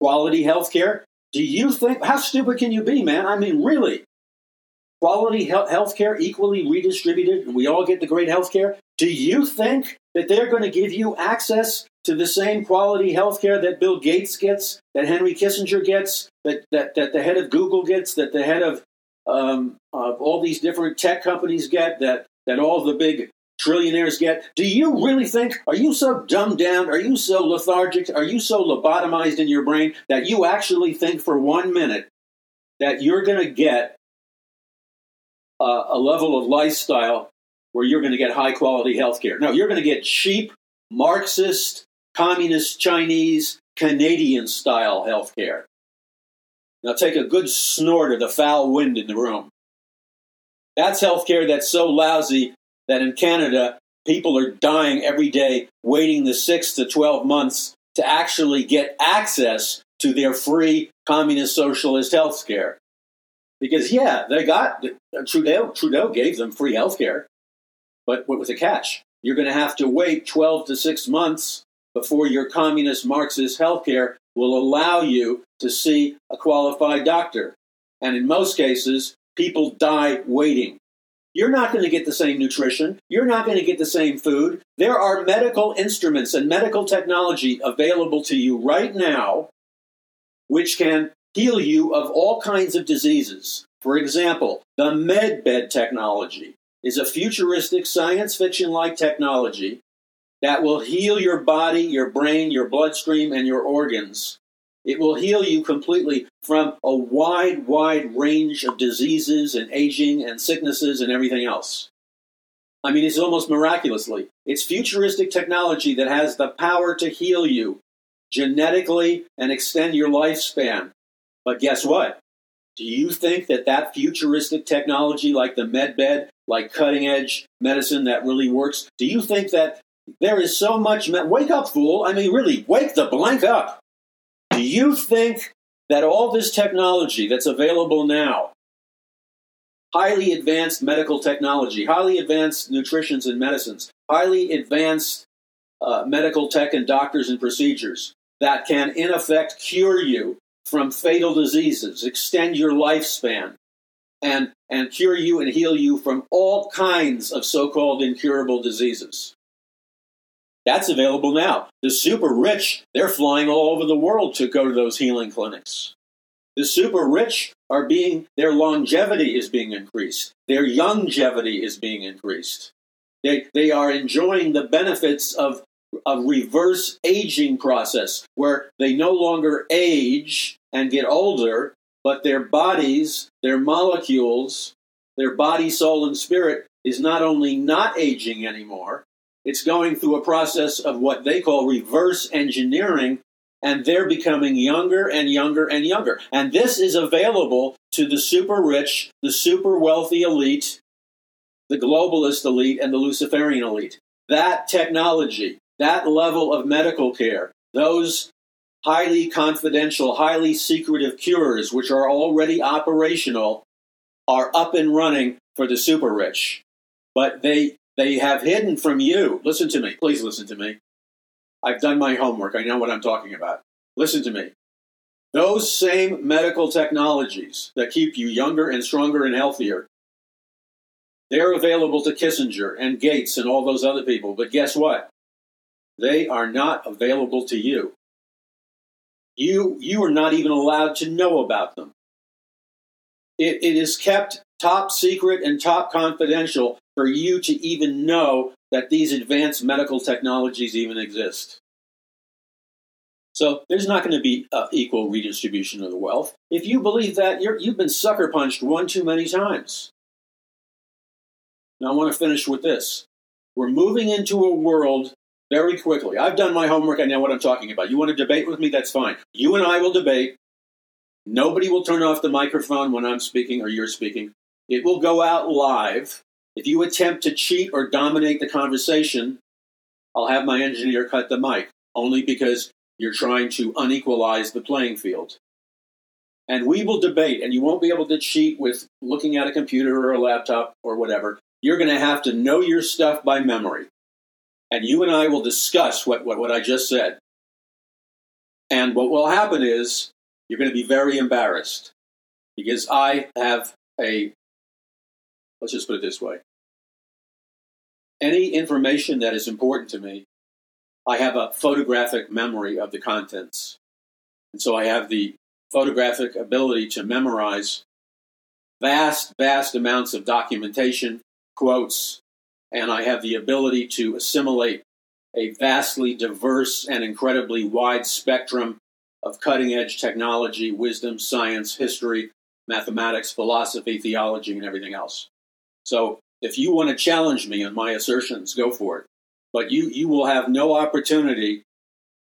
Quality health care? Do you think, how stupid can you be, man? I mean, really? Quality health care equally redistributed and we all get the great health care, do you think that they're going to give you access to the same quality health care that Bill Gates gets, that Henry Kissinger gets, that, that, that the head of Google gets, that the head of, um, of all these different tech companies get, that, that all the big trillionaires get? Do you really think, are you so dumbed down, are you so lethargic, are you so lobotomized in your brain that you actually think for one minute that you're going to get uh, a level of lifestyle where you're going to get high quality health care. No, you're going to get cheap, Marxist, communist, Chinese, Canadian style health care. Now take a good snort of the foul wind in the room. That's health care that's so lousy that in Canada people are dying every day waiting the six to 12 months to actually get access to their free communist socialist health care. Because, yeah, they got Trudeau, Trudeau gave them free health care, but what was the catch? You're going to have to wait 12 to 6 months before your communist Marxist health care will allow you to see a qualified doctor. And in most cases, people die waiting. You're not going to get the same nutrition. You're not going to get the same food. There are medical instruments and medical technology available to you right now which can heal you of all kinds of diseases. For example, the MedBed technology is a futuristic science fiction like technology that will heal your body, your brain, your bloodstream, and your organs. It will heal you completely from a wide, wide range of diseases and aging and sicknesses and everything else. I mean, it's almost miraculously. It's futuristic technology that has the power to heal you genetically and extend your lifespan. But guess what? Do you think that that futuristic technology, like the medbed, like cutting edge medicine that really works, do you think that there is so much? Me- wake up, fool! I mean, really, wake the blank up. Do you think that all this technology that's available now, highly advanced medical technology, highly advanced nutritions and medicines, highly advanced uh, medical tech and doctors and procedures that can, in effect, cure you from fatal diseases, extend your lifespan, and, and cure you and heal you from all kinds of so called incurable diseases. That's available now. The super rich, they're flying all over the world to go to those healing clinics. The super rich are being, their longevity is being increased. Their longevity is being increased. They, they are enjoying the benefits of a reverse aging process where they no longer age and get older, but their bodies, their molecules, their body, soul, and spirit is not only not aging anymore, it's going through a process of what they call reverse engineering, and they're becoming younger and younger and younger. And this is available to the super rich, the super wealthy elite, the globalist elite, and the Luciferian elite. That technology, that level of medical care, those highly confidential, highly secretive cures, which are already operational, are up and running for the super rich. But they they have hidden from you. Listen to me. Please listen to me. I've done my homework. I know what I'm talking about. Listen to me. Those same medical technologies that keep you younger and stronger and healthier, they're available to Kissinger and Gates and all those other people. But guess what? They are not available to you. You, you are not even allowed to know about them. It, it is kept top secret and top confidential for you to even know that these advanced medical technologies even exist. So there's not going to be uh, equal redistribution of the wealth. If you believe that, you have been sucker punched one too many times. Now I want to finish with this. We're moving into a world very quickly. I've done my homework. I know what I'm talking about. You want to debate with me? That's fine. You and I will debate. Nobody will turn off the microphone when I'm speaking or you're speaking. It will go out live. If you attempt to cheat or dominate the conversation, I'll have my engineer cut the mic, only because you're trying to unequalize the playing field. And we will debate, and you won't be able to cheat with looking at a computer or a laptop or whatever. You're going to have to know your stuff by memory. And you and I will discuss what, what, what I just said. And what will happen is you're going to be very embarrassed because I have a Let's just put it this way. Any information that is important to me, I have a photographic memory of the contents. And so I have the photographic ability to memorize vast, vast amounts of documentation, quotes, and I have the ability to assimilate a vastly diverse and incredibly wide spectrum of cutting edge technology, wisdom, science, history, mathematics, philosophy, theology, and everything else. So if you want to challenge me on my assertions, go for it. But you, you will have no opportunity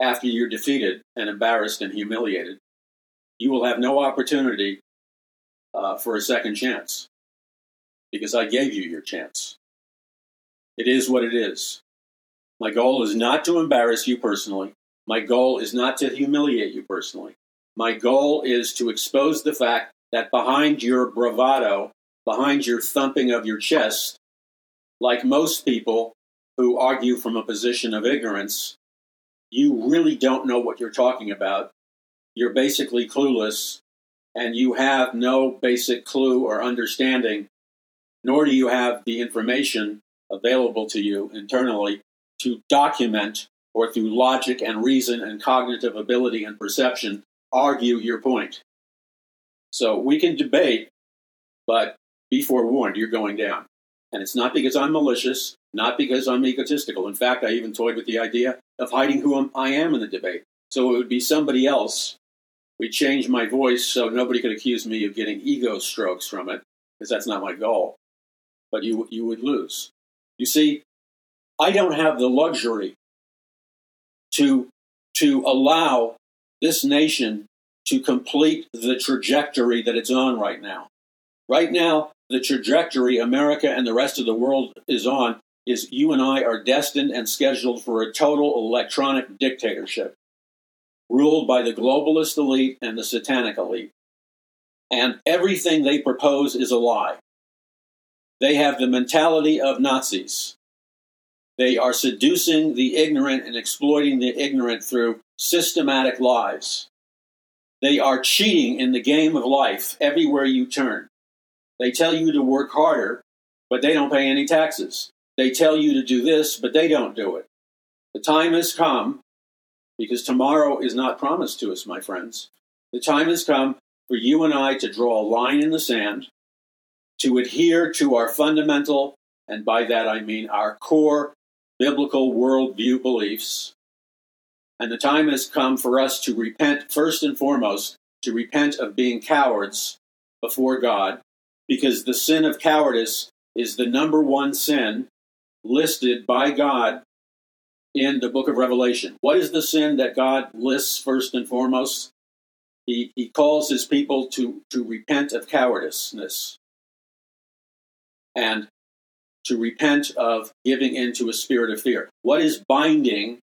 after you're defeated and embarrassed and humiliated. You will have no opportunity uh, for a second chance because I gave you your chance. It is what it is. My goal is not to embarrass you personally. My goal is not to humiliate you personally. My goal is to expose the fact that behind your bravado, behind your thumping of your chest, like most people who argue from a position of ignorance, you really don't know what you're talking about. You're basically clueless, and you have no basic clue or understanding, nor do you have the information available to you internally to document or through logic and reason and cognitive ability and perception argue your point. So we can debate, but be forewarned, you're going down. And it's not because I'm malicious, not because I'm egotistical. In fact, I even toyed with the idea of hiding who I am in the debate. So it would be somebody else. We change my voice so nobody could accuse me of getting ego strokes from it, because that's not my goal. But you, you would lose. You see, I don't have the luxury to, to allow this nation to complete the trajectory that it's on right now. Right now, the trajectory America and the rest of the world is on is you and I are destined and scheduled for a total electronic dictatorship ruled by the globalist elite and the satanic elite. And everything they propose is a lie. They have the mentality of Nazis. They are seducing the ignorant and exploiting the ignorant through systematic lies. They are cheating in the game of life everywhere you turn. They tell you to work harder, but they don't pay any taxes. They tell you to do this, but they don't do it. The time has come, because tomorrow is not promised to us, my friends. The time has come for you and I to draw a line in the sand, to adhere to our fundamental, and by that I mean our core biblical worldview beliefs. And the time has come for us to repent, first and foremost, to repent of being cowards before God, because the sin of cowardice is the number one sin listed by God in the book of Revelation. What is the sin that God lists first and foremost? He, he calls his people to, to repent of cowardice and to repent of giving into a spirit of fear. What is binding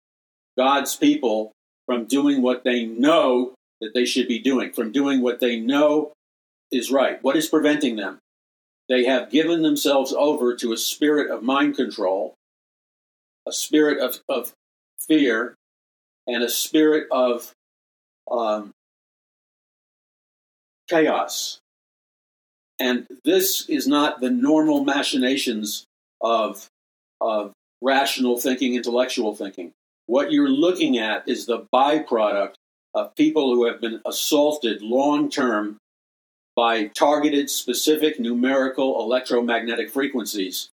God's people from doing what they know that they should be doing, from doing what they know is right? What is preventing them? They have given themselves over to a spirit of mind control, a spirit of, of fear, and a spirit of um, chaos. And this is not the normal machinations of, of rational thinking, intellectual thinking. What you're looking at is the byproduct of people who have been assaulted long term by targeted, specific numerical electromagnetic frequencies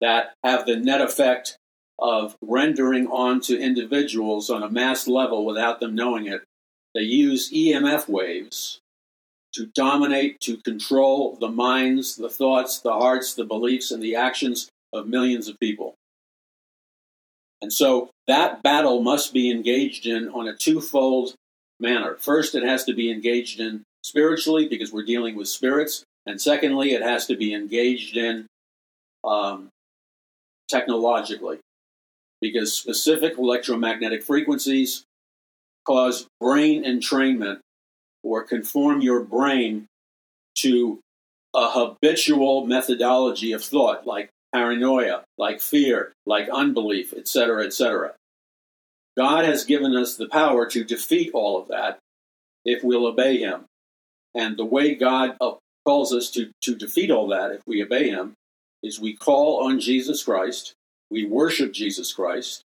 that have the net effect of rendering onto individuals on a mass level without them knowing it. They use EMF waves to dominate, to control the minds, the thoughts, the hearts, the beliefs, and the actions of millions of people. And so that battle must be engaged in on a twofold manner. First, it has to be engaged in spiritually because we're dealing with spirits. And secondly, it has to be engaged in um, technologically because specific electromagnetic frequencies cause brain entrainment or conform your brain to a habitual methodology of thought, like paranoia, like fear, like unbelief, etc., etc. God has given us the power to defeat all of that if we'll obey Him. And the way God uh, calls us to, to defeat all that if we obey Him is we call on Jesus Christ, we worship Jesus Christ,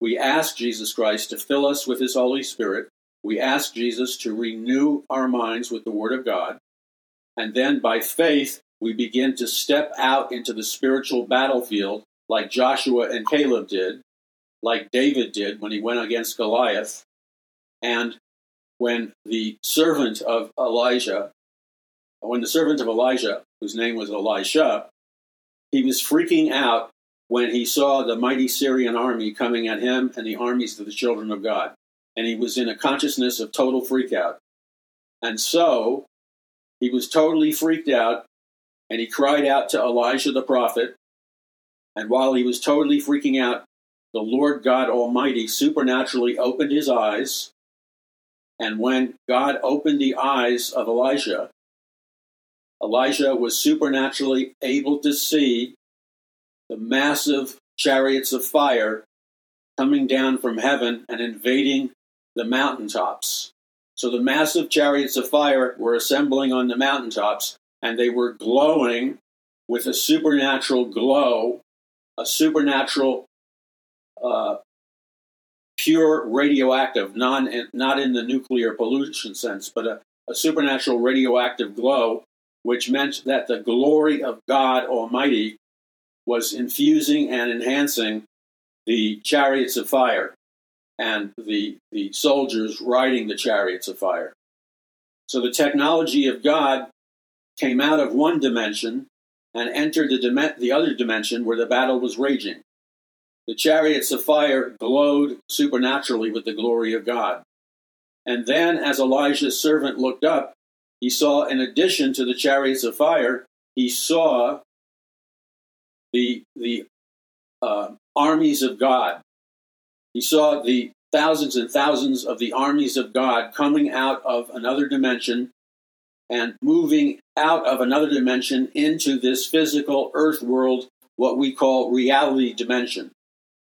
we ask Jesus Christ to fill us with His Holy Spirit, we ask Jesus to renew our minds with the Word of God, and then by faith, we begin to step out into the spiritual battlefield like Joshua and Caleb did, like David did when he went against Goliath, and when the servant of Elijah, when the servant of Elijah, whose name was Elisha, he was freaking out when he saw the mighty Syrian army coming at him and the armies of the children of God. And he was in a consciousness of total freakout. And so he was totally freaked out and he cried out to Elijah the prophet, And while he was totally freaking out, the Lord God Almighty supernaturally opened his eyes. And when God opened the eyes of Elijah, Elijah was supernaturally able to see the massive chariots of fire coming down from heaven and invading the mountaintops. So the massive chariots of fire were assembling on the mountaintops, and they were glowing with a supernatural glow, a supernatural, uh, pure radioactive, non, not in the nuclear pollution sense, but a, a supernatural radioactive glow, which meant that the glory of God Almighty was infusing and enhancing the chariots of fire and the, the soldiers riding the chariots of fire. So the technology of God came out of one dimension and entered the, dim- the other dimension where the battle was raging. The chariots of fire glowed supernaturally with the glory of God. And then, as Elijah's servant looked up, he saw, in addition to the chariots of fire, he saw the, the uh, armies of God. He saw the thousands and thousands of the armies of God coming out of another dimension and moving out of another dimension into this physical earth world, what we call reality dimension.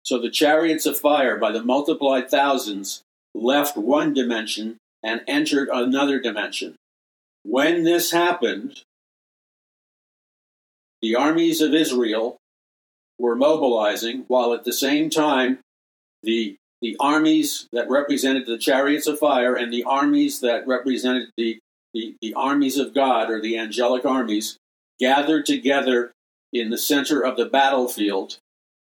So the chariots of fire, by the multiplied thousands, left one dimension and entered another dimension. When this happened, the armies of Israel were mobilizing, while at the same time, the, the armies that represented the chariots of fire and the armies that represented the, the, the armies of God or the angelic armies gathered together in the center of the battlefield,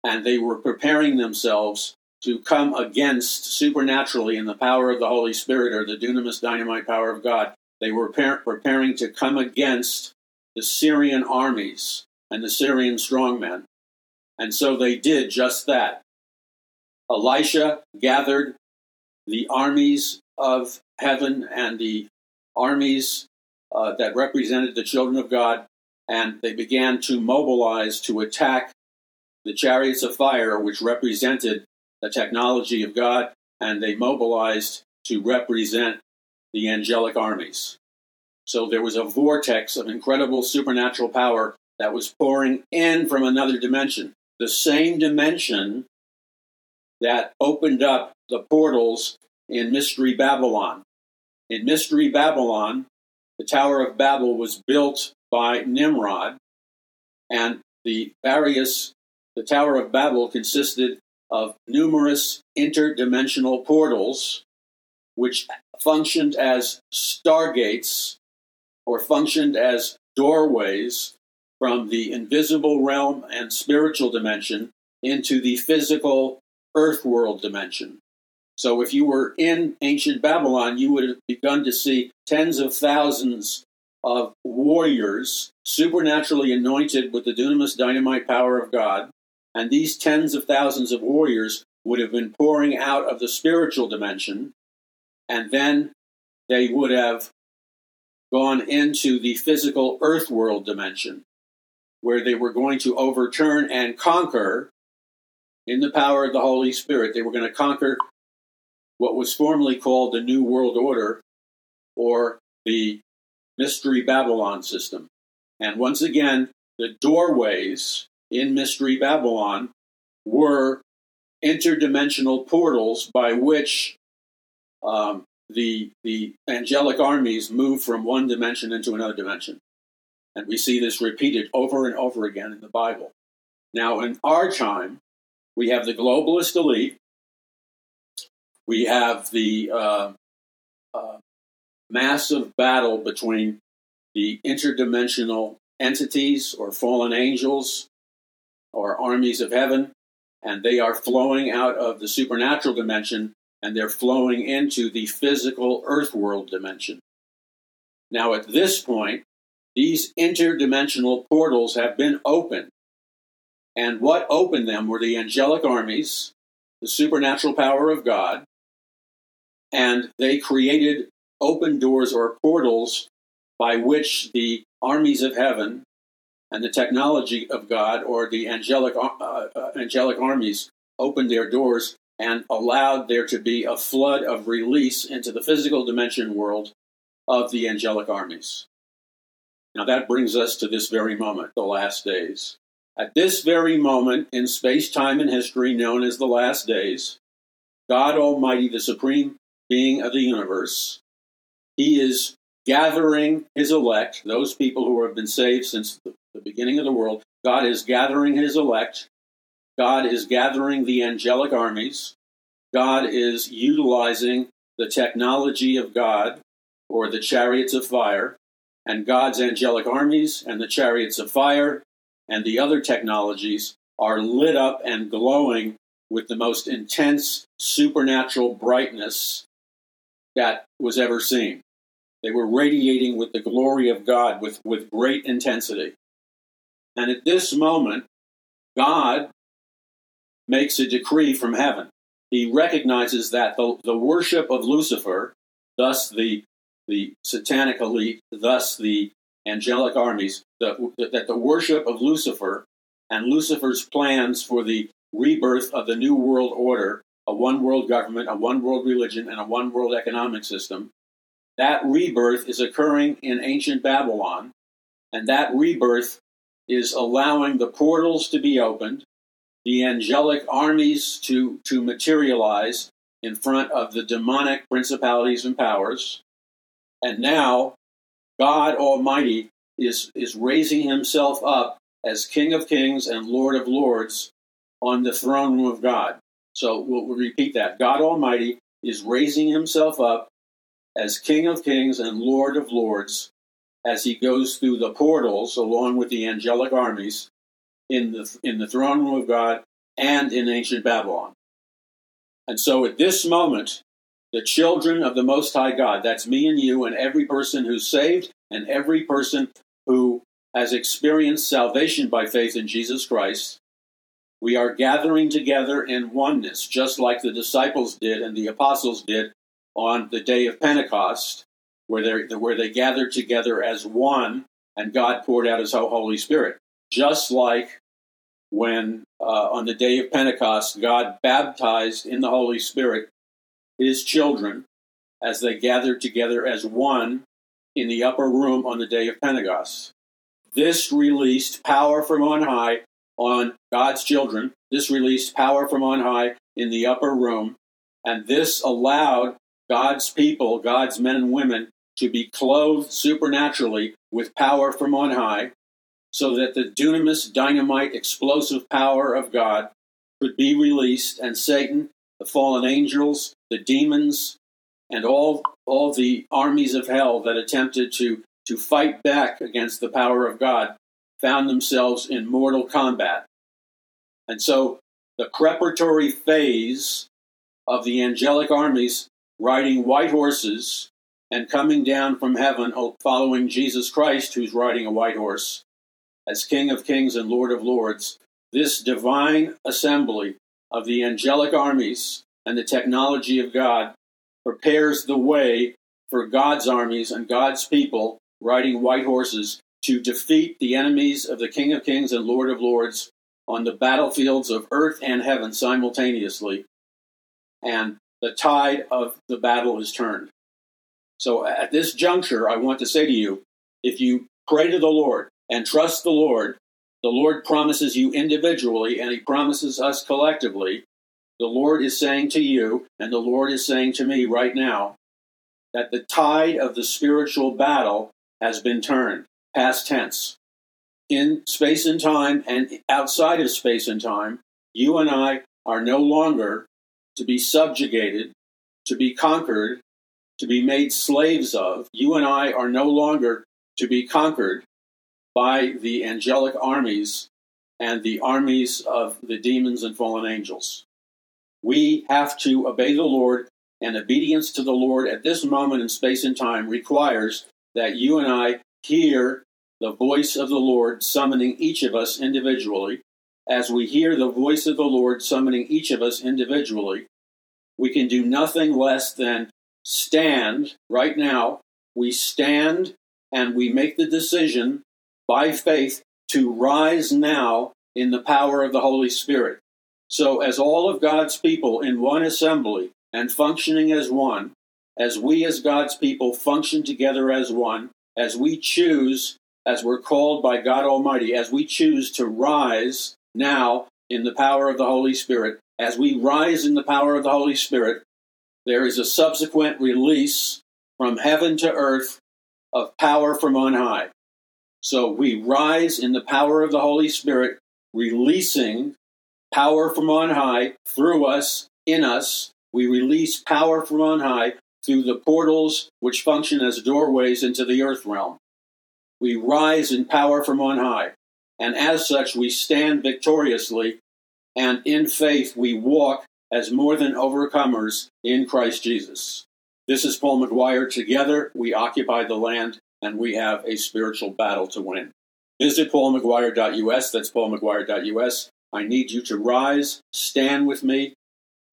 and they were preparing themselves to come against supernaturally in the power of the Holy Spirit or the dunamis dynamite power of God. They were preparing to come against the Syrian armies and the Syrian strongmen. And so they did just that. Elisha gathered the armies of heaven and the armies uh, that represented the children of God, and they began to mobilize to attack the chariots of fire, which represented the technology of God, and they mobilized to represent the angelic armies. So there was a vortex of incredible supernatural power that was pouring in from another dimension the same dimension that opened up the portals in Mystery Babylon. In Mystery Babylon, the Tower of Babel was built by Nimrod, and the various, the Tower of Babel consisted of numerous interdimensional portals which functioned as stargates or functioned as doorways from the invisible realm and spiritual dimension into the physical earth world dimension. So if you were in ancient Babylon, you would have begun to see tens of thousands of warriors supernaturally anointed with the dunamis dynamite power of God. And these tens of thousands of warriors would have been pouring out of the spiritual dimension. And then they would have gone into the physical earth world dimension where they were going to overturn and conquer in the power of the Holy Spirit. They were going to conquer what was formerly called the New World Order or the Mystery Babylon system. And once again, the doorways in Mystery Babylon were interdimensional portals by which um, the, the angelic armies moved from one dimension into another dimension. And we see this repeated over and over again in the Bible. Now, in our time, we have the globalist elite, we have the uh, uh, massive battle between the interdimensional entities or fallen angels or armies of heaven, and they are flowing out of the supernatural dimension and they're flowing into the physical earth world dimension. Now, at this point, these interdimensional portals have been opened. And what opened them were the angelic armies, the supernatural power of God, and they created open doors or portals by which the armies of heaven and the technology of God or the angelic, uh, uh, angelic armies opened their doors and allowed there to be a flood of release into the physical dimension world of the angelic armies. Now that brings us to this very moment, the last days. At this very moment in space, time, and history known as the last days, God Almighty, the supreme being of the universe, He is gathering His elect, those people who have been saved since the, beginning of the world. God is gathering His elect. God is gathering the angelic armies. God is utilizing the technology of God or the chariots of fire and God's angelic armies and the chariots of fire and the other technologies are lit up and glowing with the most intense supernatural brightness that was ever seen. They were radiating with the glory of God with, with great intensity. And at this moment, God makes a decree from heaven. He recognizes that the, the worship of Lucifer, thus the the satanic elite, thus the angelic armies, the, that the worship of Lucifer and Lucifer's plans for the rebirth of the new world order, a one world government, a one world religion, and a one world economic system, that rebirth is occurring in ancient Babylon, and that rebirth is allowing the portals to be opened, the angelic armies to, to materialize in front of the demonic principalities and powers, and now, God Almighty is, is raising himself up as King of Kings and Lord of Lords on the throne room of God. So we'll, we'll repeat that. God Almighty is raising himself up as King of Kings and Lord of Lords as he goes through the portals along with the angelic armies in the, in the throne room of God and in ancient Babylon. And so at this moment, the children of the Most High God. That's me and you, and every person who's saved, and every person who has experienced salvation by faith in Jesus Christ. We are gathering together in oneness, just like the disciples did and the apostles did on the day of Pentecost, where, they where they gathered together as one and God poured out his Holy Spirit. Just like when uh, on the day of Pentecost, God baptized in the Holy Spirit his children as they gathered together as one in the upper room on the day of Pentecost. This released power from on high on God's children. This released power from on high in the upper room. And this allowed God's people, God's men and women, to be clothed supernaturally with power from on high, so that the dunamis, dynamite, explosive power of God could be released, and Satan the fallen angels, the demons, and all, all the armies of hell that attempted to, to fight back against the power of God found themselves in mortal combat. And so the preparatory phase of the angelic armies riding white horses and coming down from heaven oh, following Jesus Christ, who's riding a white horse, as King of Kings and Lord of Lords, this divine assembly of the angelic armies and the technology of God prepares the way for God's armies and God's people riding white horses to defeat the enemies of the King of Kings and Lord of Lords on the battlefields of earth and heaven simultaneously. And the tide of the battle is turned. So at this juncture, I want to say to you if you pray to the Lord and trust the Lord the Lord promises you individually, and He promises us collectively. The Lord is saying to you, and the Lord is saying to me right now, that the tide of the spiritual battle has been turned, past tense. In space and time and outside of space and time, you and I are no longer to be subjugated, to be conquered, to be made slaves of. You and I are no longer to be conquered by the angelic armies and the armies of the demons and fallen angels. We have to obey the Lord, and obedience to the Lord at this moment in space and time requires that you and I hear the voice of the Lord summoning each of us individually. As we hear the voice of the Lord summoning each of us individually, we can do nothing less than stand right now. We stand and we make the decision by faith to rise now in the power of the Holy Spirit. So, as all of God's people in one assembly and functioning as one, as we as God's people function together as one, as we choose, as we're called by God Almighty, as we choose to rise now in the power of the Holy Spirit, as we rise in the power of the Holy Spirit, there is a subsequent release from heaven to earth of power from on high. So we rise in the power of the Holy Spirit, releasing power from on high through us, in us. We release power from on high through the portals which function as doorways into the earth realm. We rise in power from on high, and as such we stand victoriously, and in faith we walk as more than overcomers in Christ Jesus. This is Paul McGuire. Together we occupy the land and we have a spiritual battle to win. Visit paulmcguire.us. That's paulmcguire.us. I need you to rise, stand with me,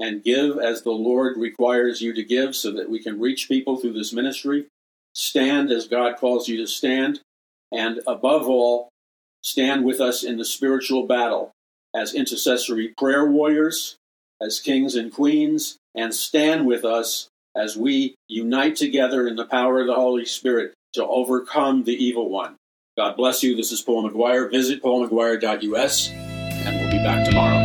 and give as the Lord requires you to give so that we can reach people through this ministry. Stand as God calls you to stand. And above all, stand with us in the spiritual battle as intercessory prayer warriors, as kings and queens, and stand with us as we unite together in the power of the Holy Spirit to overcome the evil one. God bless you. This is Paul McGuire. Visit paulmcguire.us, back tomorrow.